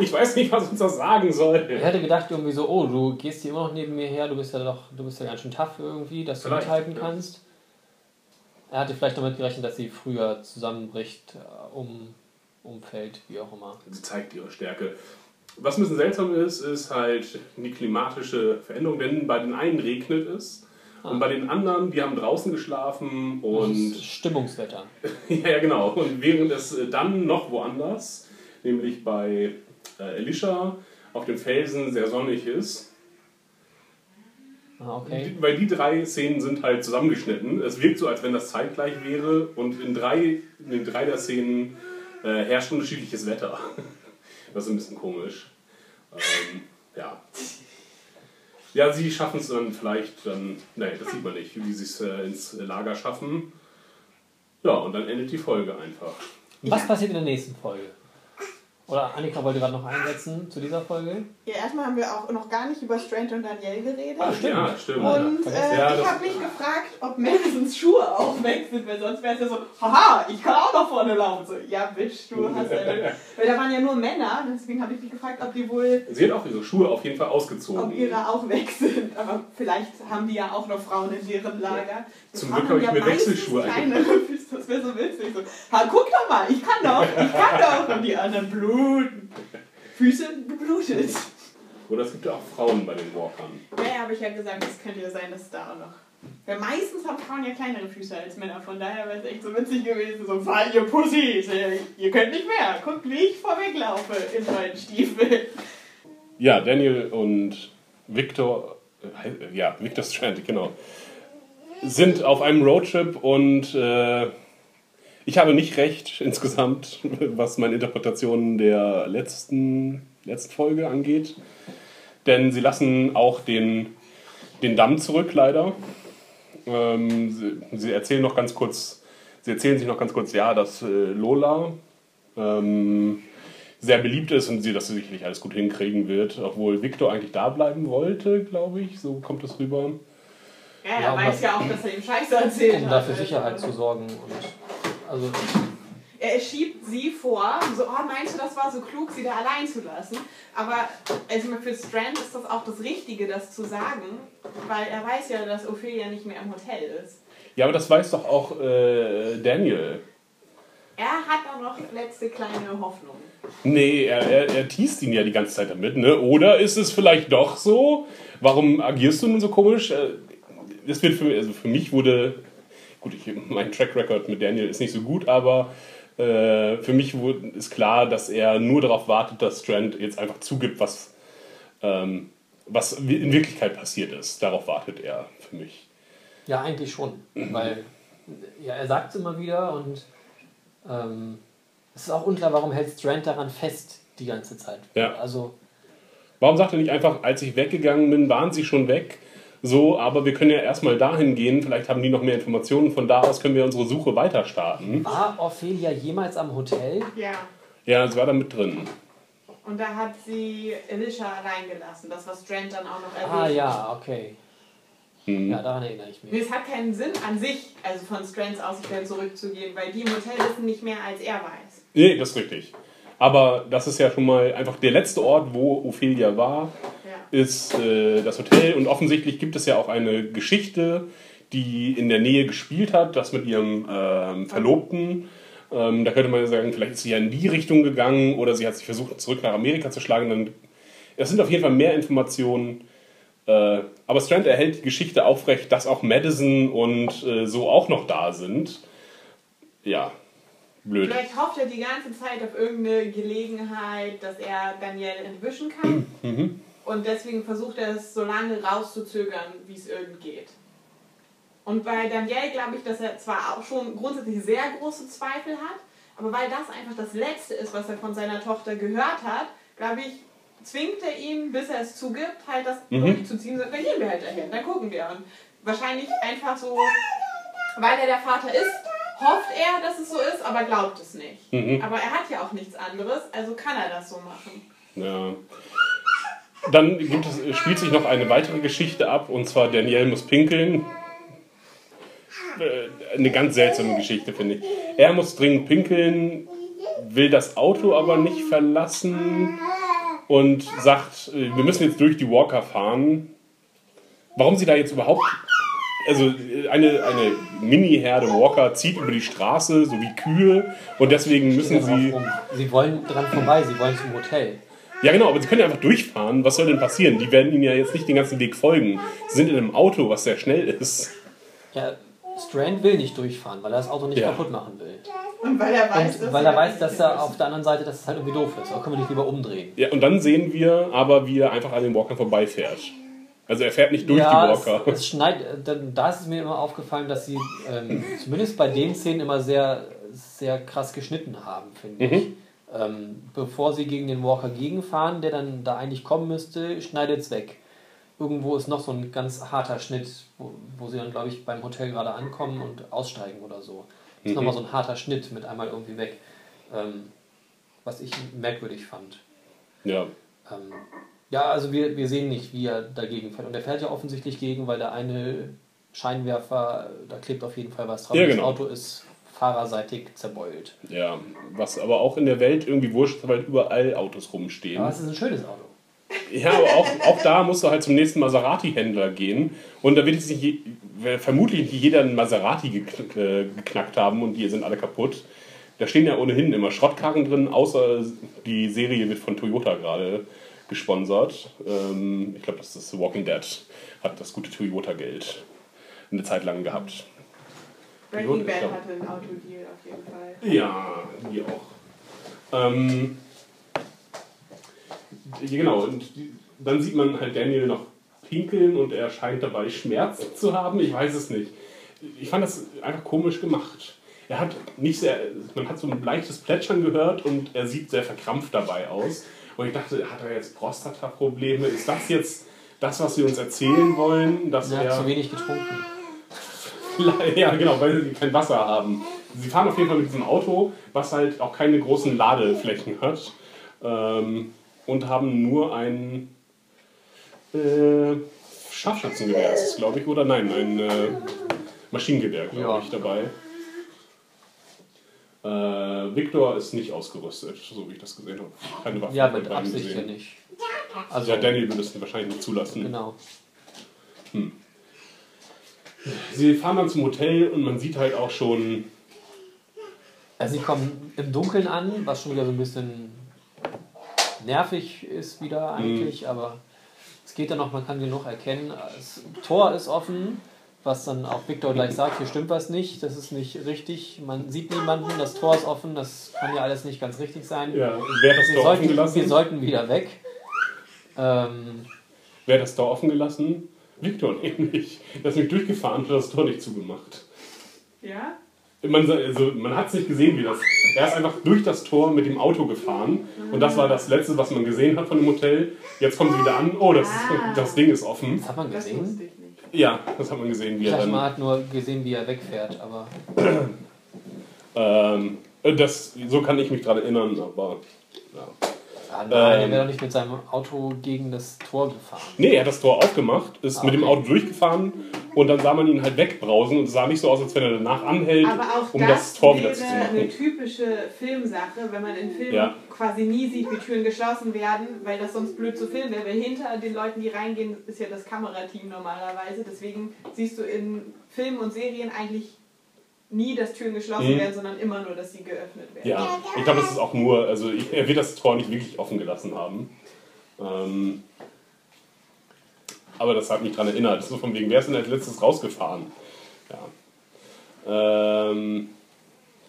Ich weiß nicht, was uns das sagen soll. Ich hätte gedacht irgendwie so, oh, du gehst hier immer noch neben mir her, du bist ja doch, du bist ja ganz schön tough irgendwie, dass du Vielleicht, mithalten ja. kannst. Er hatte vielleicht damit gerechnet, dass sie früher zusammenbricht, äh, um, umfällt, wie auch immer. Sie zeigt ihre Stärke. Was ein bisschen seltsam ist, ist halt die klimatische Veränderung, denn bei den einen regnet es und bei den anderen, die haben draußen geschlafen Das und ist Stimmungswetter. ja, ja, genau. Und während es äh, dann noch woanders, nämlich bei äh, Elisha auf dem Felsen sehr sonnig ist, Ah, okay. Weil die drei Szenen sind halt zusammengeschnitten. Es wirkt so, als wenn das zeitgleich wäre und in drei, in den drei der Szenen äh, herrscht unterschiedliches Wetter. Das ist ein bisschen komisch. Ähm, ja. Ja, sie schaffen es dann vielleicht dann, nein, das sieht man nicht, wie sie es äh, ins Lager schaffen. Ja, und dann endet die Folge einfach. Was passiert in der nächsten Folge? Oder Annika wollte gerade noch einsetzen zu dieser Folge. Ja, erstmal haben wir auch noch gar nicht über Strange und Danielle geredet. Ah, stimmt. Ja, stimmt. Und äh, Ja, ich habe mich gefragt, ob Madisons Schuhe auch weg sind, weil sonst wäre es ja so, haha, ich kann auch nach vorne laufen. So, ja, Bitch, du hast eine. weil da waren ja nur Männer, deswegen habe ich mich gefragt, ob die wohl, Sie hat auch ihre Schuhe auf jeden Fall ausgezogen. ob ihre auch weg sind. Aber vielleicht haben die ja auch noch Frauen in deren Lager. Die Zum Frauen Glück habe ich haben mir Wechselschuhe keine Füße, Das wäre so witzig. So, ha, guck doch mal, ich kann doch, ich kann doch. Und die anderen bluten. Füße geblutet. Oder es gibt ja auch Frauen bei den Walkern. Ja, habe ich ja gesagt, es könnte ja sein, dass es da auch noch. Weil meistens haben Frauen ja kleinere Füße als Männer, von daher wäre es echt so witzig gewesen. So, fall ihr Pussys, ihr- könnt nicht mehr. Guckt, wie ich vorweglaufe in meinen Stiefeln. Ja, Daniel und Victor, äh, ja, Victor Strand, genau, sind auf einem Roadtrip und äh, ich habe nicht recht insgesamt, was meine Interpretation der letzten, letzten Folge angeht. Denn sie lassen auch den, den Damm zurück, leider. Ähm, sie, sie erzählen noch ganz kurz, sie erzählen sich noch ganz kurz, ja, dass äh, Lola ähm, sehr beliebt ist und sie das sicherlich alles gut hinkriegen wird, obwohl Victor eigentlich da bleiben wollte, glaube ich. So kommt es rüber. Ja, er Ja, um weiß ja auch, dass er ihm Scheiße erzählt Um hat. dafür Sicherheit zu sorgen. Und also, Er schiebt sie vor, so, oh, meinst du, das war so klug, sie da allein zu lassen? Aber also für Strand ist das auch das Richtige, das zu sagen, weil er weiß ja, dass Ophelia nicht mehr im Hotel ist. Ja, aber das weiß doch auch äh, Daniel. Er hat da noch letzte kleine Hoffnung. Nee, er, er, er teast ihn ja die ganze Zeit damit, ne? Oder ist es vielleicht doch so? Warum agierst du nun so komisch? Äh, Das wird für, also für mich wurde, gut, ich, mein Track Record mit Daniel ist nicht so gut, aber äh, für mich wurde, ist klar, dass er nur darauf wartet, dass Strand jetzt einfach zugibt, was, ähm, was in Wirklichkeit passiert ist. Darauf wartet er für mich. ja, eigentlich schon. Weil ja, er sagt es immer wieder und ähm, es ist auch unklar, warum hält Strand daran fest die ganze Zeit. Ja. Also, Warum sagt er nicht einfach, als ich weggegangen bin, waren sie schon weg? So, aber wir können ja erstmal dahin gehen, vielleicht haben die noch mehr Informationen, von da aus können wir unsere Suche weiter starten. war Ophelia jemals am Hotel? Ja. Ja, sie war da mit drin. Und da hat sie Elisha reingelassen, das was Strand dann auch noch erwähnt. Ah ja, okay. Mhm. Ja, daran erinnere ich Nee, mich. Es hat keinen Sinn an sich, also von Strands Aussicht her zurückzugehen, weil die im Hotel wissen nicht mehr, als er weiß. Nee, das ist richtig. Aber das ist ja schon mal einfach der letzte Ort, wo Ophelia war. Ist äh, das Hotel. Und offensichtlich gibt es ja auch eine Geschichte, die in der Nähe gespielt hat, das mit ihrem ähm, Verlobten. Ähm, da könnte man ja sagen, vielleicht ist sie ja in die Richtung gegangen oder sie hat sich versucht, zurück nach Amerika zu schlagen. Dann, es sind auf jeden Fall mehr Informationen. Äh, aber Strand erhält die Geschichte aufrecht, dass auch Madison und äh, so auch noch da sind. Ja, blöd. Vielleicht hofft er die ganze Zeit auf irgendeine Gelegenheit, dass er Danielle entwischen kann. Und deswegen versucht er es so lange rauszuzögern, wie es irgend geht. Und bei Daniel glaube ich, dass er zwar auch schon grundsätzlich sehr große Zweifel hat, aber weil das einfach das Letzte ist, was er von seiner Tochter gehört hat, glaube ich, zwingt er ihn, bis er es zugibt, halt das Mhm. durchzuziehen. Dann gehen wir halt dahin, dann gucken wir. Und wahrscheinlich einfach so, weil er der Vater ist, hofft er, dass es so ist, aber glaubt es nicht. Mhm. Aber er hat ja auch nichts anderes, also kann er das so machen. Ja. Dann es, spielt sich noch eine weitere Geschichte ab, und zwar Daniel muss pinkeln. Äh, Eine ganz seltsame Geschichte, finde ich. Er muss dringend pinkeln, will das Auto aber nicht verlassen und sagt, äh, wir müssen jetzt durch die Walker fahren. Warum sie da jetzt überhaupt. Also äh, eine, eine Mini-Herde Walker zieht über die Straße, so wie Kühe, und deswegen müssen sie. Rum. Sie wollen dran vorbei, sie wollen zum Hotel. Ja, genau, aber sie können ja einfach durchfahren. Was soll denn passieren? Die werden ihnen ja jetzt nicht den ganzen Weg folgen. Sie sind in einem Auto, was sehr schnell ist. Ja, Strand will nicht durchfahren, weil er das Auto nicht Ja. kaputt machen will. Und weil er weiß, Und dass weil er weiß, das dass er auf der anderen Seite, dass es halt irgendwie doof ist. Aber können wir nicht lieber umdrehen? Ja, und dann sehen wir aber, wie er einfach an den Walkern vorbeifährt. Also er fährt nicht durch ja, die es, Walker. es schneit, dann, da ist es mir immer aufgefallen, dass sie ähm, zumindest bei den Szenen immer sehr, sehr krass geschnitten haben, finde ich. Mhm. Ähm, bevor sie gegen den Walker gegenfahren, der dann da eigentlich kommen müsste, schneidet es weg. Irgendwo ist noch so ein ganz harter Schnitt, wo, wo sie dann, glaube ich, beim Hotel gerade ankommen und aussteigen oder so. Ist Mhm. nochmal so ein harter Schnitt mit einmal irgendwie weg. Ähm, was ich merkwürdig fand. Ja. Ähm, ja, also wir, wir sehen nicht, wie er dagegen fährt. Und er fährt ja offensichtlich gegen, weil der eine Scheinwerfer, da klebt auf jeden Fall was drauf. Ja, Das genau. Auto ist fahrerseitig zerbeult. ja, was aber auch in der Welt irgendwie wurscht, weil überall Autos rumstehen. Aber es ist ein schönes Auto. Ja, aber auch, auch da musst du halt zum nächsten Maserati-Händler gehen. Und da wird jetzt nicht, je- vermutlich nicht jeder einen Maserati gekn äh, geknackt haben und die sind alle kaputt. Da stehen ja ohnehin immer Schrottkarren drin, außer die Serie wird von Toyota gerade gesponsert. Ähm, ich glaube, das ist The Walking Dead. Hat das gute Toyota-Geld eine Zeit lang gehabt. Breaking Bad hatte einen Autodeal auf jeden Fall. Ja, die auch. Ähm, genau, und die, dann sieht man halt Daniel noch pinkeln und er scheint dabei Schmerzen zu haben. Ich weiß es nicht. Ich fand das einfach komisch gemacht. Er hat nicht sehr, man hat so ein leichtes Plätschern gehört und er sieht sehr verkrampft dabei aus. Und ich dachte, hat er jetzt Prostata-Probleme? Ist das jetzt das, was sie uns erzählen wollen? Dass Er er hat zu wenig getrunken. ja, genau, weil sie kein Wasser haben. Sie fahren auf jeden Fall mit diesem Auto, was halt auch keine großen Ladeflächen hat. Ähm, und haben nur ein äh, Scharfschützengewehr, ist es, glaube ich, oder nein, ein äh, Maschinengewehr, glaube Ja. ich, dabei. Äh, Victor ist nicht ausgerüstet, so wie ich das gesehen habe. Keine Waffe. Ja, bei mit Absicht ja nicht. Also, Ja, Daniel würde es wahrscheinlich nicht zulassen. genau. Sie fahren dann zum Hotel und man sieht halt auch schon Also sie kommen im Dunkeln an, was schon wieder so ein bisschen nervig ist wieder eigentlich, Mhm. aber es geht dann noch, man kann genug erkennen. Das Tor ist offen, was dann auch Victor gleich sagt, hier stimmt was nicht, das ist nicht richtig, man sieht niemanden, das Tor ist offen, das kann ja alles nicht ganz richtig sein. Ja, wer das wir, Tor offen sollten, gelassen? wir sollten wieder weg. Ähm, Wer hat das Tor offen gelassen? Victor nämlich. Der ist nämlich durchgefahren und hat das Tor nicht zugemacht. Ja? Man, also, man hat es nicht gesehen, wie das. Er ist einfach durch das Tor mit dem Auto gefahren. Und das war das Letzte, was man gesehen hat von dem Hotel. Jetzt kommen sie wieder an. Oh, das, Ah. das Ding ist offen. das hat man Das gesehen. wusste ich nicht. Ja, das hat man gesehen, wie er dachte, man dann. hat nur gesehen, wie er wegfährt, aber Ähm, das, so kann ich mich dran erinnern, aber. Ja. Ah, nein, er Ähm. wäre doch nicht mit seinem Auto gegen das Tor gefahren. Nee, er hat das Tor aufgemacht, ist Ah, mit dem okay. Auto durchgefahren und dann sah man ihn halt wegbrausen und es sah nicht so aus, als wenn er danach anhält, Aber auch um das, das, Tor wieder zu eine machen. typische Filmsache, wenn man in Filmen Ja. quasi nie sieht, wie Türen geschlossen werden, weil das sonst blöd zu filmen wäre. Weil hinter den Leuten, die reingehen, ist ja das Kamerateam normalerweise. Deswegen siehst du in Filmen und Serien eigentlich nie, dass Türen geschlossen Mhm. werden, sondern immer nur, dass sie geöffnet werden. Ja, ich glaube, das ist auch nur, also er wird das Tor nicht wirklich offen gelassen haben. Ähm, aber das hat mich daran erinnert. So von wegen, wer ist denn als letztes rausgefahren? Ja. Ähm,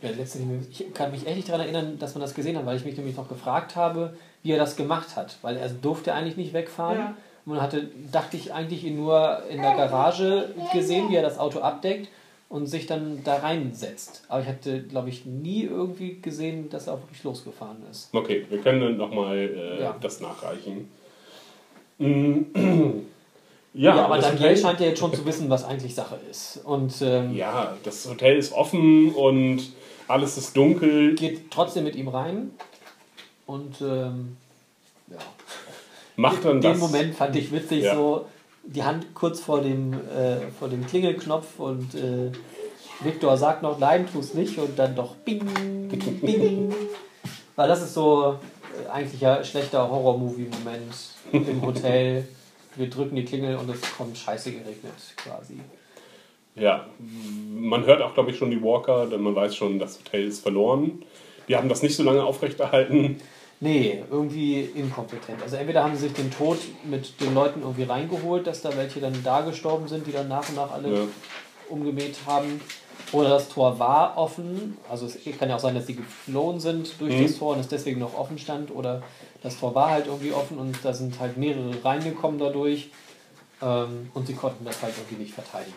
Ja, ich kann mich echt nicht daran erinnern, dass man das gesehen hat, weil ich mich nämlich noch gefragt habe, wie er das gemacht hat. Weil er durfte eigentlich nicht wegfahren. Ja. Man hatte, dachte ich, eigentlich ihn nur in der Garage gesehen, wie er das Auto abdeckt und sich dann da reinsetzt. Aber ich hatte, glaube ich, nie irgendwie gesehen, dass er auch wirklich losgefahren ist. Okay, wir können dann nochmal äh, Ja. das nachreichen. Mm, Ja, Ja, aber Daniel scheint ja jetzt schon zu wissen, was eigentlich Sache ist. Und ähm, ja, das Hotel ist offen und alles ist dunkel. geht trotzdem mit ihm rein. Und ähm, ja. Macht dann Den das. Moment fand ich witzig, Ja. so die Hand kurz vor dem, äh, vor dem Klingelknopf und äh, Victor sagt noch, nein, tu es nicht und dann doch bing, bing. Weil das ist so äh, eigentlich ja schlechter Horror-Movie-Moment im Hotel. Wir drücken die Klingel und es kommt scheiße geregnet quasi. Ja, man hört auch, glaube ich, schon die Walker, denn man weiß schon, das Hotel ist verloren. Die haben das nicht so lange aufrechterhalten. Nee, irgendwie inkompetent. Also entweder haben sie sich den Tod mit den Leuten irgendwie reingeholt, dass da welche dann da gestorben sind, die dann nach und nach alle Ja. umgemäht haben. Oder das Tor war offen. Also es kann ja auch sein, dass sie geflohen sind durch Mhm. das Tor und es deswegen noch offen stand. Oder das Tor war halt irgendwie offen und da sind halt mehrere reingekommen dadurch. Ähm, und sie konnten das halt irgendwie nicht verteidigen.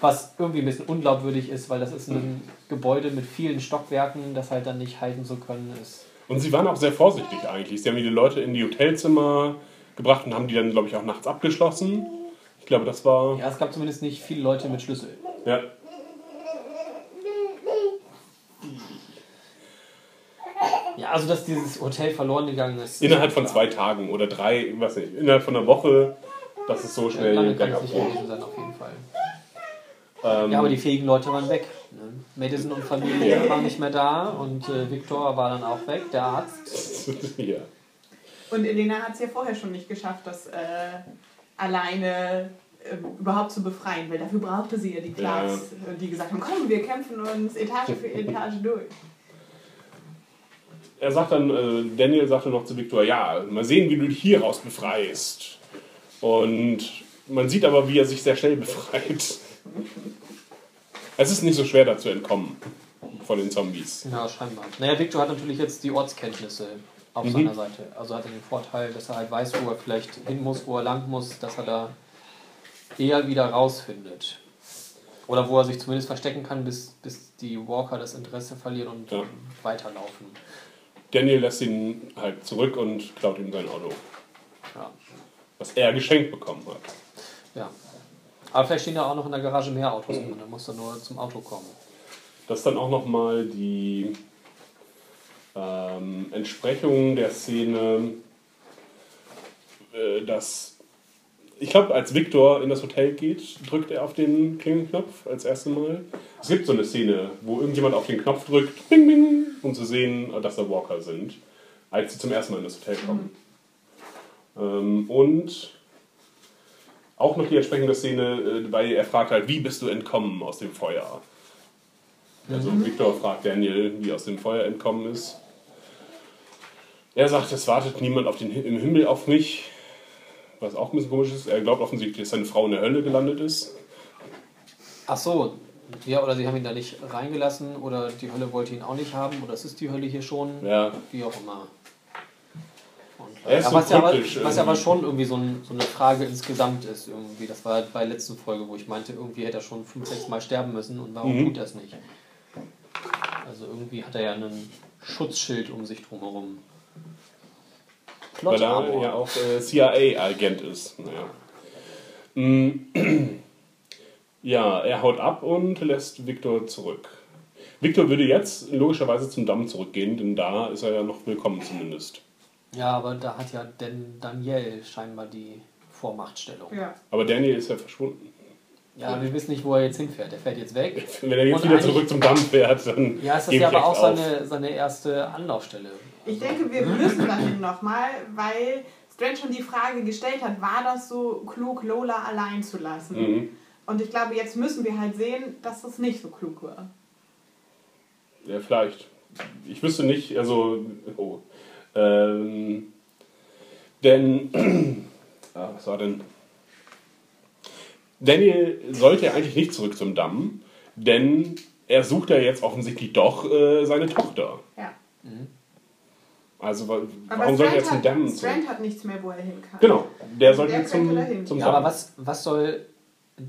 Was irgendwie ein bisschen unglaubwürdig ist, weil das ist ein Gebäude mit vielen Stockwerken, das halt dann nicht halten zu können, ist Und sie waren auch sehr vorsichtig eigentlich. Sie haben die Leute in die Hotelzimmer gebracht und haben die dann, glaube ich, auch nachts abgeschlossen. Ich glaube, das war. Ja, es gab zumindest nicht viele Leute mit Schlüssel. Ja. Ja, also dass dieses Hotel verloren gegangen ist. Innerhalb von ist zwei Tagen oder drei, weiß nicht, innerhalb von einer Woche, dass es so schnell Lange kann es nicht gewesen sein, auf jeden Fall. Ähm, Ja, aber die fähigen Leute waren weg. Madison und Familie Ja. waren nicht mehr da und äh, Victor war dann auch weg, der Arzt. ja. Und Elena hat es ja vorher schon nicht geschafft, das äh, alleine äh, überhaupt zu befreien, weil dafür brauchte sie ja die Clarks, äh, die gesagt haben, komm, wir kämpfen uns Etage für Etage durch. Er sagt dann, äh, Daniel sagte noch zu Victor, ja, mal sehen, wie du dich hier raus befreist. Und man sieht aber, wie er sich sehr schnell befreit. Es ist nicht so schwer, da zu entkommen von den Zombies. Ja, scheinbar. Naja, Victor hat natürlich jetzt die Ortskenntnisse auf Mhm. seiner Seite. Also hat er den Vorteil, dass er halt weiß, wo er vielleicht hin muss, wo er lang muss, dass er da eher wieder rausfindet. Oder wo er sich zumindest verstecken kann, bis, bis die Walker das Interesse verlieren und Ja. weiterlaufen. Daniel lässt ihn halt zurück und klaut ihm sein Auto, Ja. was er geschenkt bekommen hat. ja. Aber vielleicht stehen da auch noch in der Garage mehr Autos und dann muss er nur zum Auto kommen. Das ist dann auch nochmal die ähm, Entsprechung der Szene, äh, dass ich glaube, als Victor in das Hotel geht, drückt er auf den Klingenknopf als erstes Mal. Es gibt so eine Szene, wo irgendjemand auf den Knopf drückt, bing, bing, um zu sehen, dass da Walker sind, als sie zum ersten Mal in das Hotel kommen. Ähm, und auch noch die entsprechende Szene, äh, weil er fragt halt, wie bist du entkommen aus dem Feuer? Also Victor fragt Daniel, wie er aus dem Feuer entkommen ist. Er sagt, es wartet niemand auf den, im Himmel auf mich. Was auch ein bisschen komisch ist. Er glaubt offensichtlich, dass seine Frau in der Hölle gelandet ist. Ach so. Ja, oder sie haben ihn da nicht reingelassen oder die Hölle wollte ihn auch nicht haben oder es ist die Hölle hier schon. Ja, Wie auch immer. Ja, was, ja aber, was ja aber schon irgendwie so, ein, so eine Frage insgesamt ist. Irgendwie. Das war bei der letzten Folge, wo ich meinte, irgendwie hätte er schon fünf, sechs Mal sterben müssen und warum Mhm. tut er es nicht? Also irgendwie hat er ja einen Schutzschild um sich drumherum. weil er Plot-Armor. ja auch äh, CIA-Agent ist. Naja. Mm. Ja, er haut ab und lässt Victor zurück. Victor würde jetzt logischerweise zum Damm zurückgehen, denn da ist er ja noch willkommen zumindest. Ja, aber da hat ja denn Daniel scheinbar die Vormachtstellung. Ja. Aber Daniel ist ja verschwunden. Ja, wir wissen nicht, wo er jetzt hinfährt. Er fährt jetzt weg. Wenn er jetzt Und wieder zurück zum Damm fährt, dann Ja, ist das ja aber auch seine, seine erste Anlaufstelle. Ich denke, wir müssen dahin nochmal, weil Strange schon die Frage gestellt hat, war das so klug, Lola allein zu lassen? Mhm. Und ich glaube, jetzt müssen wir halt sehen, dass das nicht so klug war. Ja, vielleicht. Ich wüsste nicht, also. Oh. Ähm, denn. ah, was war denn? Daniel sollte eigentlich nicht zurück zum Damm, denn er sucht ja jetzt offensichtlich doch äh, seine Tochter. Ja. Also wa- Aber warum soll er Strand, jetzt einen hat, Damm zum... Strand hat nichts mehr, wo er hin kann. Genau, der Also sollte der zum, zum Ja, aber was, was soll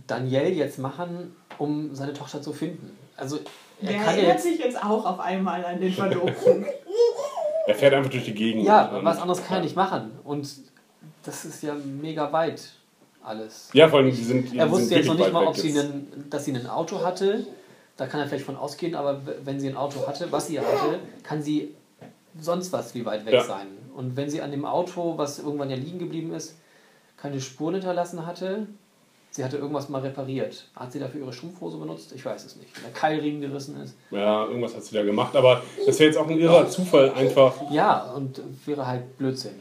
Daniel jetzt machen, um seine Tochter zu finden? Also er Der kann ja erinnert jetzt. sich jetzt auch auf einmal an den Verlobten. Er fährt einfach durch die Gegend. Ja, was anderes kann er nicht machen. Und das ist ja mega weit alles. Ja, vor allem, die sind Er sind wusste jetzt noch nicht mal, ob sie einen, dass sie ein Auto hatte. Da kann er vielleicht von ausgehen, aber wenn sie ein Auto hatte, was sie hatte, kann sie sonst was wie weit weg Ja. sein. Und wenn sie an dem Auto, was irgendwann ja liegen geblieben ist, keine Spuren hinterlassen hatte, sie hatte irgendwas mal repariert. Hat sie dafür ihre Strumpfhose benutzt? Ich weiß es nicht. Wenn der Keilriemen gerissen ist. Ja, irgendwas hat sie da gemacht, aber das wäre jetzt auch ein irrer Zufall, einfach. Ja, und wäre halt Blödsinn.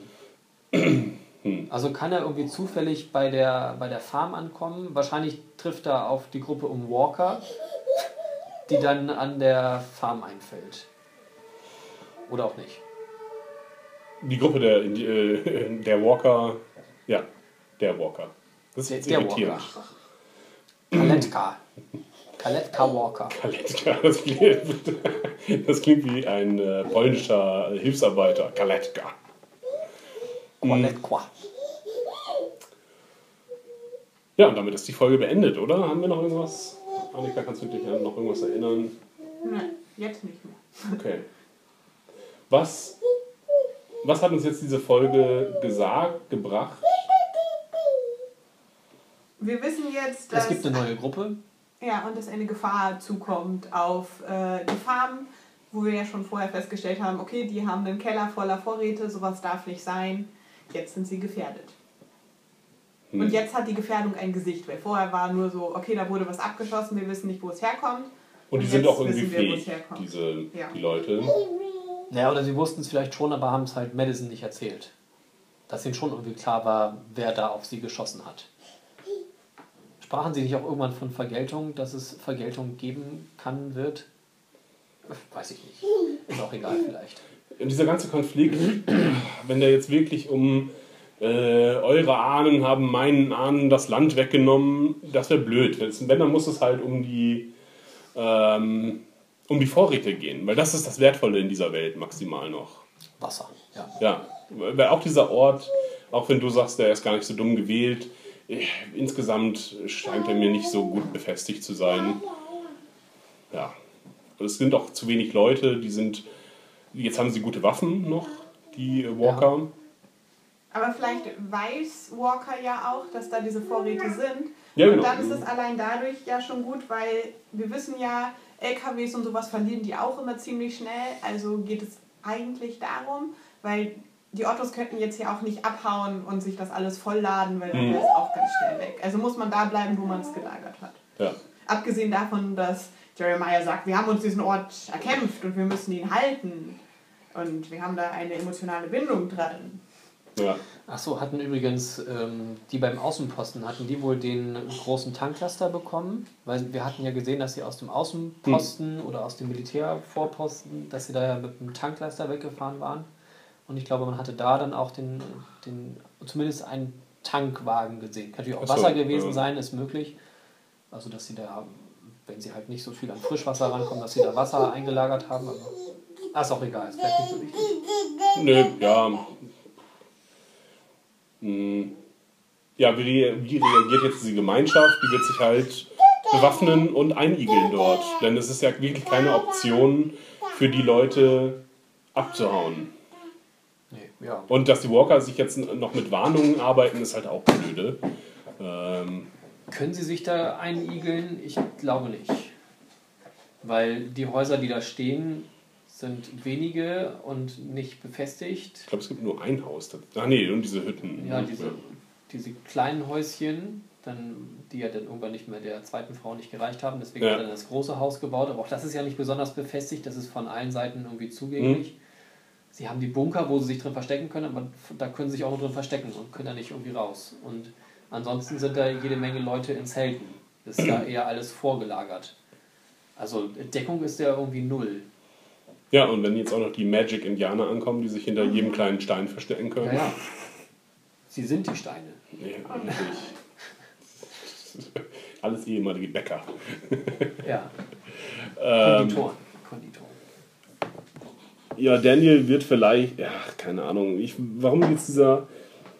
Also kann er irgendwie zufällig bei der, bei der Farm ankommen. Wahrscheinlich trifft er auf die Gruppe um Walker, die dann an der Farm einfällt. Oder auch nicht. Die Gruppe der, äh, der Walker. Ja, der Walker. Das ist Der, jetzt der. Walker. Kaletka. Kaletka Walker. Kaletka, das klingt, das klingt wie ein äh, polnischer Hilfsarbeiter. Kaletka. Kaletka. Ja, und damit ist die Folge beendet, oder? Haben wir noch irgendwas? Annika, kannst du dich an noch irgendwas erinnern? Nein, jetzt nicht mehr. Okay. Was, was hat uns jetzt diese Folge gesagt, gebracht? Wir wissen jetzt, dass, Es gibt eine neue Gruppe. ja, und dass eine Gefahr zukommt auf äh, die Farm, wo wir ja schon vorher festgestellt haben, okay, die haben einen Keller voller Vorräte, sowas darf nicht sein. Jetzt sind sie gefährdet. Hm. Und jetzt hat die Gefährdung ein Gesicht, weil vorher war nur so, okay, da wurde was abgeschossen, wir wissen nicht, wo es herkommt. Und die Und sind jetzt auch irgendwie wissen wir, wo es fähig, herkommt. diese Ja. die Leute. Ja, oder sie wussten es vielleicht schon, aber haben es halt Madison nicht erzählt. Dass ihnen schon irgendwie klar war, wer da auf sie geschossen hat. Sprachen sie nicht auch irgendwann von Vergeltung, dass es Vergeltung geben kann, wird? Weiß ich nicht. Ist auch egal vielleicht. Und dieser ganze Konflikt, wenn der jetzt wirklich um äh, eure Ahnen haben meinen Ahnen das Land weggenommen, das wäre blöd. Wenn, dann muss es halt um die, ähm, um die Vorräte gehen, weil das ist das Wertvolle in dieser Welt maximal noch. Wasser, ja. Ja, weil auch dieser Ort, auch wenn du sagst, der ist gar nicht so dumm gewählt, insgesamt scheint er mir nicht so gut befestigt zu sein. Ja, Und es sind auch zu wenig Leute, die sind, jetzt haben sie gute Waffen noch, die äh, Walker. Aber vielleicht weiß Walker ja auch, dass da diese Vorräte sind. Ja, und genau. dann ist es allein dadurch ja schon gut, weil wir wissen ja, LKWs und sowas verlieren die auch immer ziemlich schnell. Also geht es eigentlich darum, weil die Ottos könnten jetzt ja auch nicht abhauen und sich das alles vollladen, weil dann Mhm. wäre es auch ganz schnell weg. Also muss man da bleiben, wo man es gelagert hat. Ja. Abgesehen davon, dass Jeremiah sagt, wir haben uns diesen Ort erkämpft und wir müssen ihn halten. Und wir haben da eine emotionale Bindung dran. Ja. Achso, hatten übrigens ähm, die beim Außenposten, hatten die wohl den großen Tanklaster bekommen? Weil wir hatten ja gesehen, dass sie aus dem Außenposten oder aus dem Militärvorposten, dass sie da ja mit dem Tanklaster weggefahren waren. Und ich glaube, man hatte da dann auch den, den zumindest einen Tankwagen gesehen. Kann natürlich auch Ach so, Wasser gewesen ja. sein, ist möglich. Also, dass sie da, wenn sie halt nicht so viel an Frischwasser rankommen, dass sie da Wasser eingelagert haben. Aber ah, ist auch egal, ist vielleicht nicht so wichtig. Nö, ja. Hm. Ja, wie, wie reagiert jetzt diese Gemeinschaft? Die wird sich halt bewaffnen und einigeln dort. Denn es ist ja wirklich keine Option für die Leute abzuhauen. Ja. Und dass die Walker sich jetzt noch mit Warnungen arbeiten, ist halt auch blöde. Ähm, Können sie sich da einigeln? Ich glaube nicht. Weil die Häuser, die da stehen, sind wenige und nicht befestigt. ich glaube, es gibt nur ein Haus. Ach nee, und diese Hütten. Ja, diese, diese kleinen Häuschen, dann, die ja dann irgendwann nicht mehr der zweiten Frau nicht gereicht haben. Deswegen Ja. hat er dann das große Haus gebaut. Aber auch das ist ja nicht besonders befestigt. Das ist von allen Seiten irgendwie zugänglich. Sie haben die Bunker, wo sie sich drin verstecken können, aber da können sie sich auch nur drin verstecken und können da nicht irgendwie raus. Und ansonsten sind da jede Menge Leute in Zelten. Das ist da eher alles vorgelagert. Also Deckung ist ja irgendwie null. Ja, und wenn jetzt auch noch die Magic-Indianer ankommen, die sich hinter jedem kleinen Stein verstecken können. Ja, ja. Sie sind die Steine. Nee, eigentlich. Alles ehemalige Bäcker. Ja. Ähm, Konditoren. Konditoren. Ja, Daniel wird vielleicht, ja, keine Ahnung, ich, warum jetzt dieser,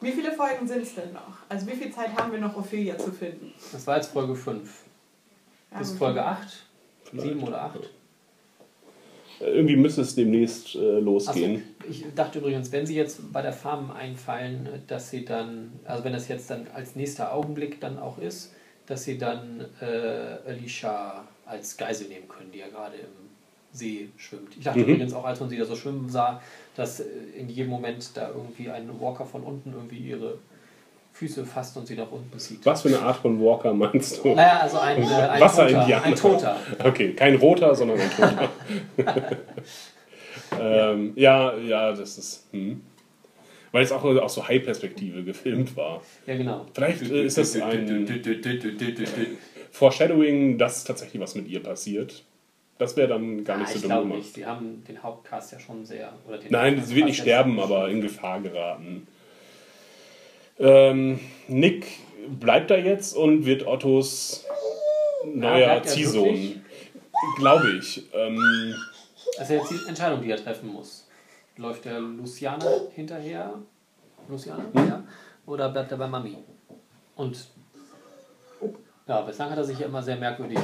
Wie viele Folgen sind es denn noch? Also wie viel Zeit haben wir noch, Ophelia zu finden? Das war jetzt Folge 5. Ja, Bis wie Folge viel? 8? 7 oder 8? irgendwie müsste es demnächst äh, losgehen. ich dachte übrigens, wenn Sie jetzt bei der Farm einfallen, dass Sie dann, also wenn das jetzt dann als nächster Augenblick dann auch ist, dass Sie dann äh, Alicia als Geisel nehmen können, die ja gerade im See schwimmt. Ich dachte Mhm. übrigens auch, als man sie da so schwimmen sah, dass äh, in jedem Moment da irgendwie ein Walker von unten irgendwie ihre Füße fasst und sie nach unten zieht. Was für eine Art von Walker meinst du? Naja, also ein, äh, ein Wasser-Indianer. Toter. Ein Toter. Okay, kein roter, sondern ein toter. ähm, ja, ja, das ist. Hm. Weil es auch aus so High-Perspektive gefilmt war. Ja, genau. Vielleicht äh, ist das ein Foreshadowing, dass tatsächlich was mit ihr passiert. Das wäre dann gar nicht Ah, so ich dumm glaube gemacht. nicht. Sie haben den Hauptcast ja schon sehr. Nein, sie wird nicht sterben, ja aber in Gefahr geraten. Ähm, Nick bleibt da jetzt und wird Ottos neuer bleibt er Ziehsohn. Glaube ich. Ähm, ja jetzt die Entscheidung, die er treffen muss. Läuft der Luciana hinterher? Luciana? Hm? Ja. Oder bleibt er bei Mami? Und ja, bislang hat er sich ja immer sehr merkwürdig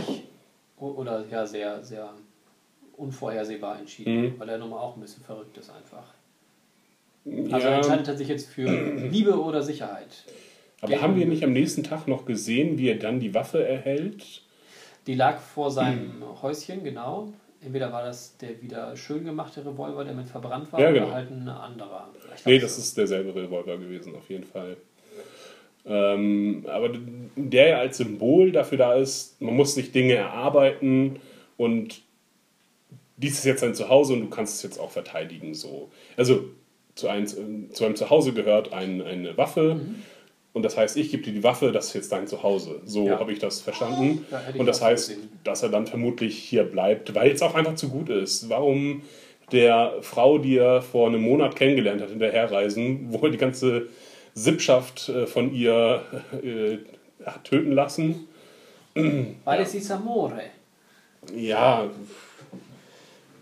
oder ja sehr, sehr unvorhersehbar entschieden, Mhm. weil er nun mal auch ein bisschen verrückt ist einfach. Also ja, er entscheidet er sich jetzt für Liebe oder Sicherheit. aber haben wir nicht am nächsten Tag noch gesehen, wie er dann die Waffe erhält? Die lag vor seinem Häuschen, genau. Entweder war das der wieder schön gemachte Revolver, der mit verbrannt war, Ja, genau. oder halt ein anderer. Ich Nee, das ist derselbe Revolver gewesen, auf jeden Fall. Ähm, aber der ja als Symbol dafür da ist, man muss sich Dinge erarbeiten und dies ist jetzt dein Zuhause und du kannst es jetzt auch verteidigen. So. Also zu einem, zu einem Zuhause gehört ein, eine Waffe und das heißt, ich gebe dir die Waffe, das ist jetzt dein Zuhause. So Ja. habe ich das verstanden. Hätte ich und das heißt, gesehen. dass er dann vermutlich hier bleibt, weil es auch einfach zu gut ist. Warum der Frau, die er vor einem Monat kennengelernt hat, hinterherreisen, wo er die ganze Sippschaft äh, von ihr äh, hat töten lassen? Weil es ist Amore. Ja,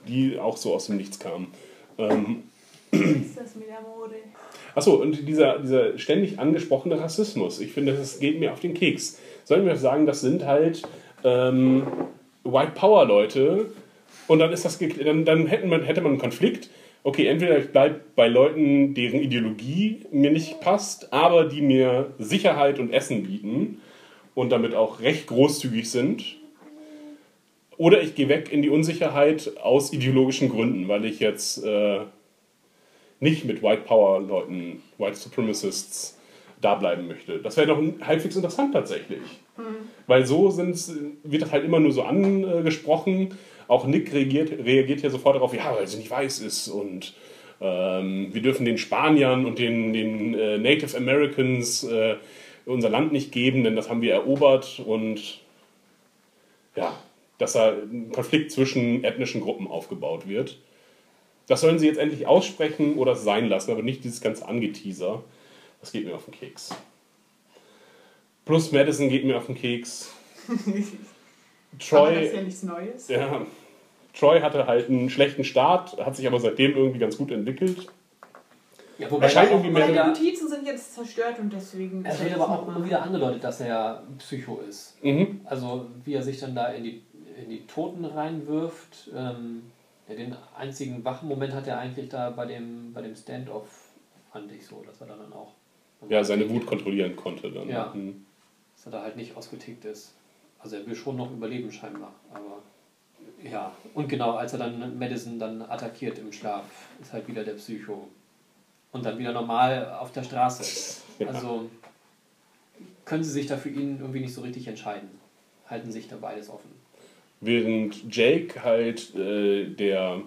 die auch so aus dem Nichts kam. Ähm, ist das mit der Mode? Achso, und dieser, dieser ständig angesprochene Rassismus, ich finde, das geht mir auf den Keks. Sollen wir sagen, das sind halt ähm, White Power Leute und dann ist das dann, dann hätten man, hätte man einen Konflikt. Okay, entweder ich bleibe bei Leuten, deren Ideologie mir nicht passt, aber die mir Sicherheit und Essen bieten und damit auch recht großzügig sind. Oder ich gehe weg in die Unsicherheit aus ideologischen Gründen, weil ich jetzt äh, nicht mit White Power Leuten, White Supremacists da bleiben möchte. Das wäre doch halbwegs interessant tatsächlich. Weil so wird das halt immer nur so angesprochen. Auch Nick reagiert, reagiert ja sofort darauf, ja, weil sie nicht weiß ist und ähm, wir dürfen den Spaniern und den, den äh, Native Americans äh, unser Land nicht geben, denn das haben wir erobert und ja, dass da ein Konflikt zwischen ethnischen Gruppen aufgebaut wird. Das sollen sie jetzt endlich aussprechen oder sein lassen, aber nicht dieses ganze Angeteaser. Das geht mir auf den Keks. Plus Madison geht mir auf den Keks. Aber das ist ja Troy, nichts Neues. ja, Troy hatte halt einen schlechten Start, hat sich aber seitdem irgendwie ganz gut entwickelt. Ja, wobei auch irgendwie immer mehr- Meine wieder, Notizen sind jetzt zerstört und deswegen. es wird aber auch immer wieder angedeutet, dass er Psycho ist. Mhm. Also wie er sich dann da in die, in die Toten reinwirft. Ähm, ja, den einzigen wachen Moment hat er eigentlich da bei dem, bei dem Standoff, fand ich so, dass er dann auch. Ja, seine Wut kontrollieren konnte dann. Ja. Mhm. Dass er da halt nicht ausgetickt ist. Also er will schon noch überleben scheinbar, aber ja. Und genau, als er dann Madison dann attackiert im Schlaf, ist halt wieder der Psycho. Und dann wieder normal auf der Straße. Ja. Also können sie sich da für ihn irgendwie nicht so richtig entscheiden. Halten sich da beides offen. Während Jake halt äh, der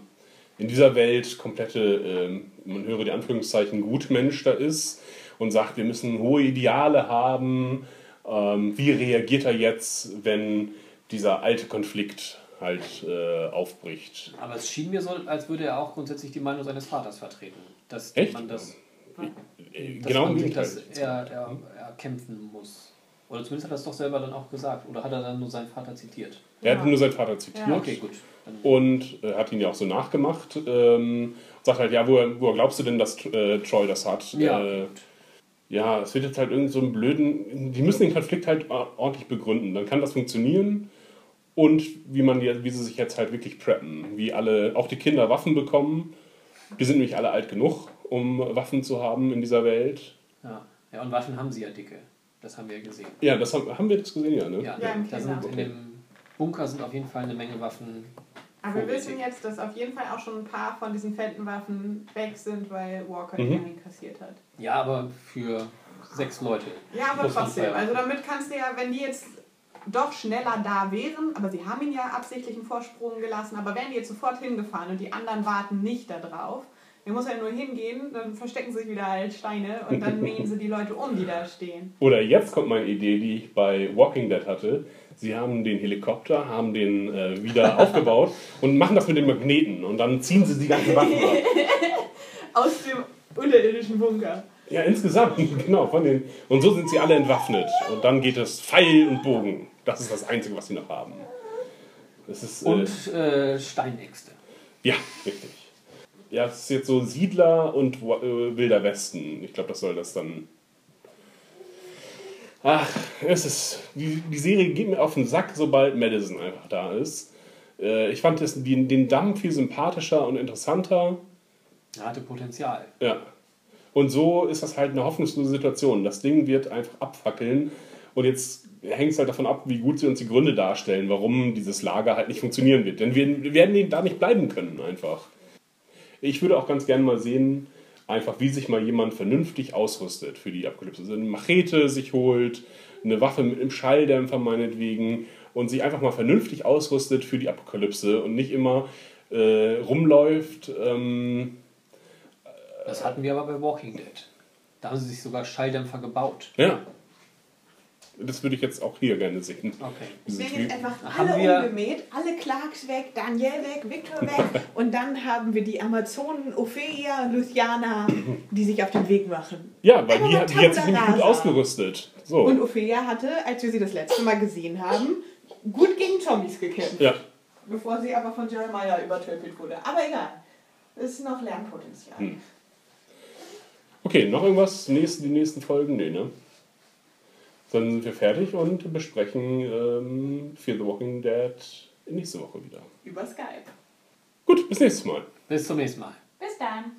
in dieser Welt komplette, ähm, man höre die Anführungszeichen, Gutmensch da ist und sagt, wir müssen hohe Ideale haben. Ähm, wie reagiert er jetzt, wenn dieser alte Konflikt halt äh, aufbricht? Aber es schien mir so, als würde er auch grundsätzlich die Meinung seines Vaters vertreten. Dass Echt? man das, Äh, dass genau man sich Gegenteil. das er, er, er kämpfen muss. Oder zumindest hat er es doch selber dann auch gesagt. Oder hat er dann nur seinen Vater zitiert? Er hat nur seinen Vater zitiert. Ja. Okay, gut. Dann Und äh, hat ihn ja auch so nachgemacht. Ähm, sagt halt, ja, woher, woher glaubst du denn, dass äh, Troy das hat? Ja, Äh, gut. Ja, es wird jetzt halt irgend so einen blöden. Die müssen den Konflikt halt or- ordentlich begründen. Dann kann das funktionieren. Und wie man die, wie sie sich jetzt halt wirklich preppen. Wie alle, auch die Kinder Waffen bekommen. Die sind nämlich alle alt genug, um Waffen zu haben in dieser Welt. Ja. ja, und Waffen haben sie ja dicke. Das haben wir ja gesehen. Ja, das haben, haben wir das gesehen, ja, ne? Ja, Ja, im da sind in dem Bunker sind auf jeden Fall eine Menge Waffen. Aber wir wissen jetzt, dass auf jeden Fall auch schon ein paar von diesen Fentonwaffen weg sind, weil Walker Mhm. die einkassiert hat. Ja, aber für sechs Leute. Ja, aber trotzdem. Also damit kannst du ja, wenn die jetzt doch schneller da wären, aber sie haben ihn ja absichtlich einen Vorsprung gelassen, aber wären die jetzt sofort hingefahren und die anderen warten nicht da drauf, dann muss er nur hingehen, dann verstecken sie sich wieder als Steine und dann mähen sie die Leute um, die da stehen. Oder jetzt kommt meine Idee, die ich bei Walking Dead hatte. Sie haben den Helikopter, haben den äh, wieder aufgebaut und machen das mit den Magneten und dann ziehen sie die ganzen Waffen ab. Aus dem unterirdischen Bunker. Ja, insgesamt, genau. Von den, und so sind sie alle entwaffnet. Und dann geht es Pfeil und Bogen. Das ist das Einzige, was sie noch haben. Das ist, äh, Und äh, Steinäxte. ja, richtig. Ja, es ist jetzt so Siedler und äh, Wilder Westen. Ich glaube, das soll das dann. Ach, es ist. Die, die Serie geht mir auf den Sack, sobald Madison einfach da ist. Äh, ich fand das, den, den Damm viel sympathischer und interessanter. Er hatte Potenzial. Ja. Und so ist das halt eine hoffnungslose Situation. Das Ding wird einfach abfackeln. Und jetzt hängt es halt davon ab, wie gut sie uns die Gründe darstellen, warum dieses Lager halt nicht funktionieren wird. Denn wir, wir werden da nicht bleiben können, einfach. Ich würde auch ganz gerne mal sehen, einfach wie sich mal jemand vernünftig ausrüstet für die Apokalypse. Also eine Machete sich holt, eine Waffe mit einem Schalldämpfer meinetwegen und sich einfach mal vernünftig ausrüstet für die Apokalypse und nicht immer äh, rumläuft. Ähm, Das hatten wir aber bei Walking Dead. Da haben sie sich sogar Schalldämpfer gebaut. Ja. Das würde ich jetzt auch hier gerne sehen. Okay. Es werden jetzt einfach Haben alle wir- umgemäht, alle Clarks weg, Daniel weg, Victor weg und dann haben wir die Amazonen Ophelia, Luciana, die sich auf den Weg machen. Ja, weil Aber die, die hat sich nämlich gut ausgerüstet. So. Und Ophelia hatte, als wir sie das letzte Mal gesehen haben, gut gegen Zombies gekämpft. ja. Bevor sie aber von Jeremiah übertöpelt wurde. Aber egal. Es ist noch Lernpotenzial. Hm. Okay, noch irgendwas? Nächste, die nächsten Folgen? Nee, ne? Dann sind wir fertig und besprechen ähm, Fear the Walking Dead nächste Woche wieder. Über Skype. Gut, bis nächstes Mal. Bis zum nächsten Mal. Bis dann.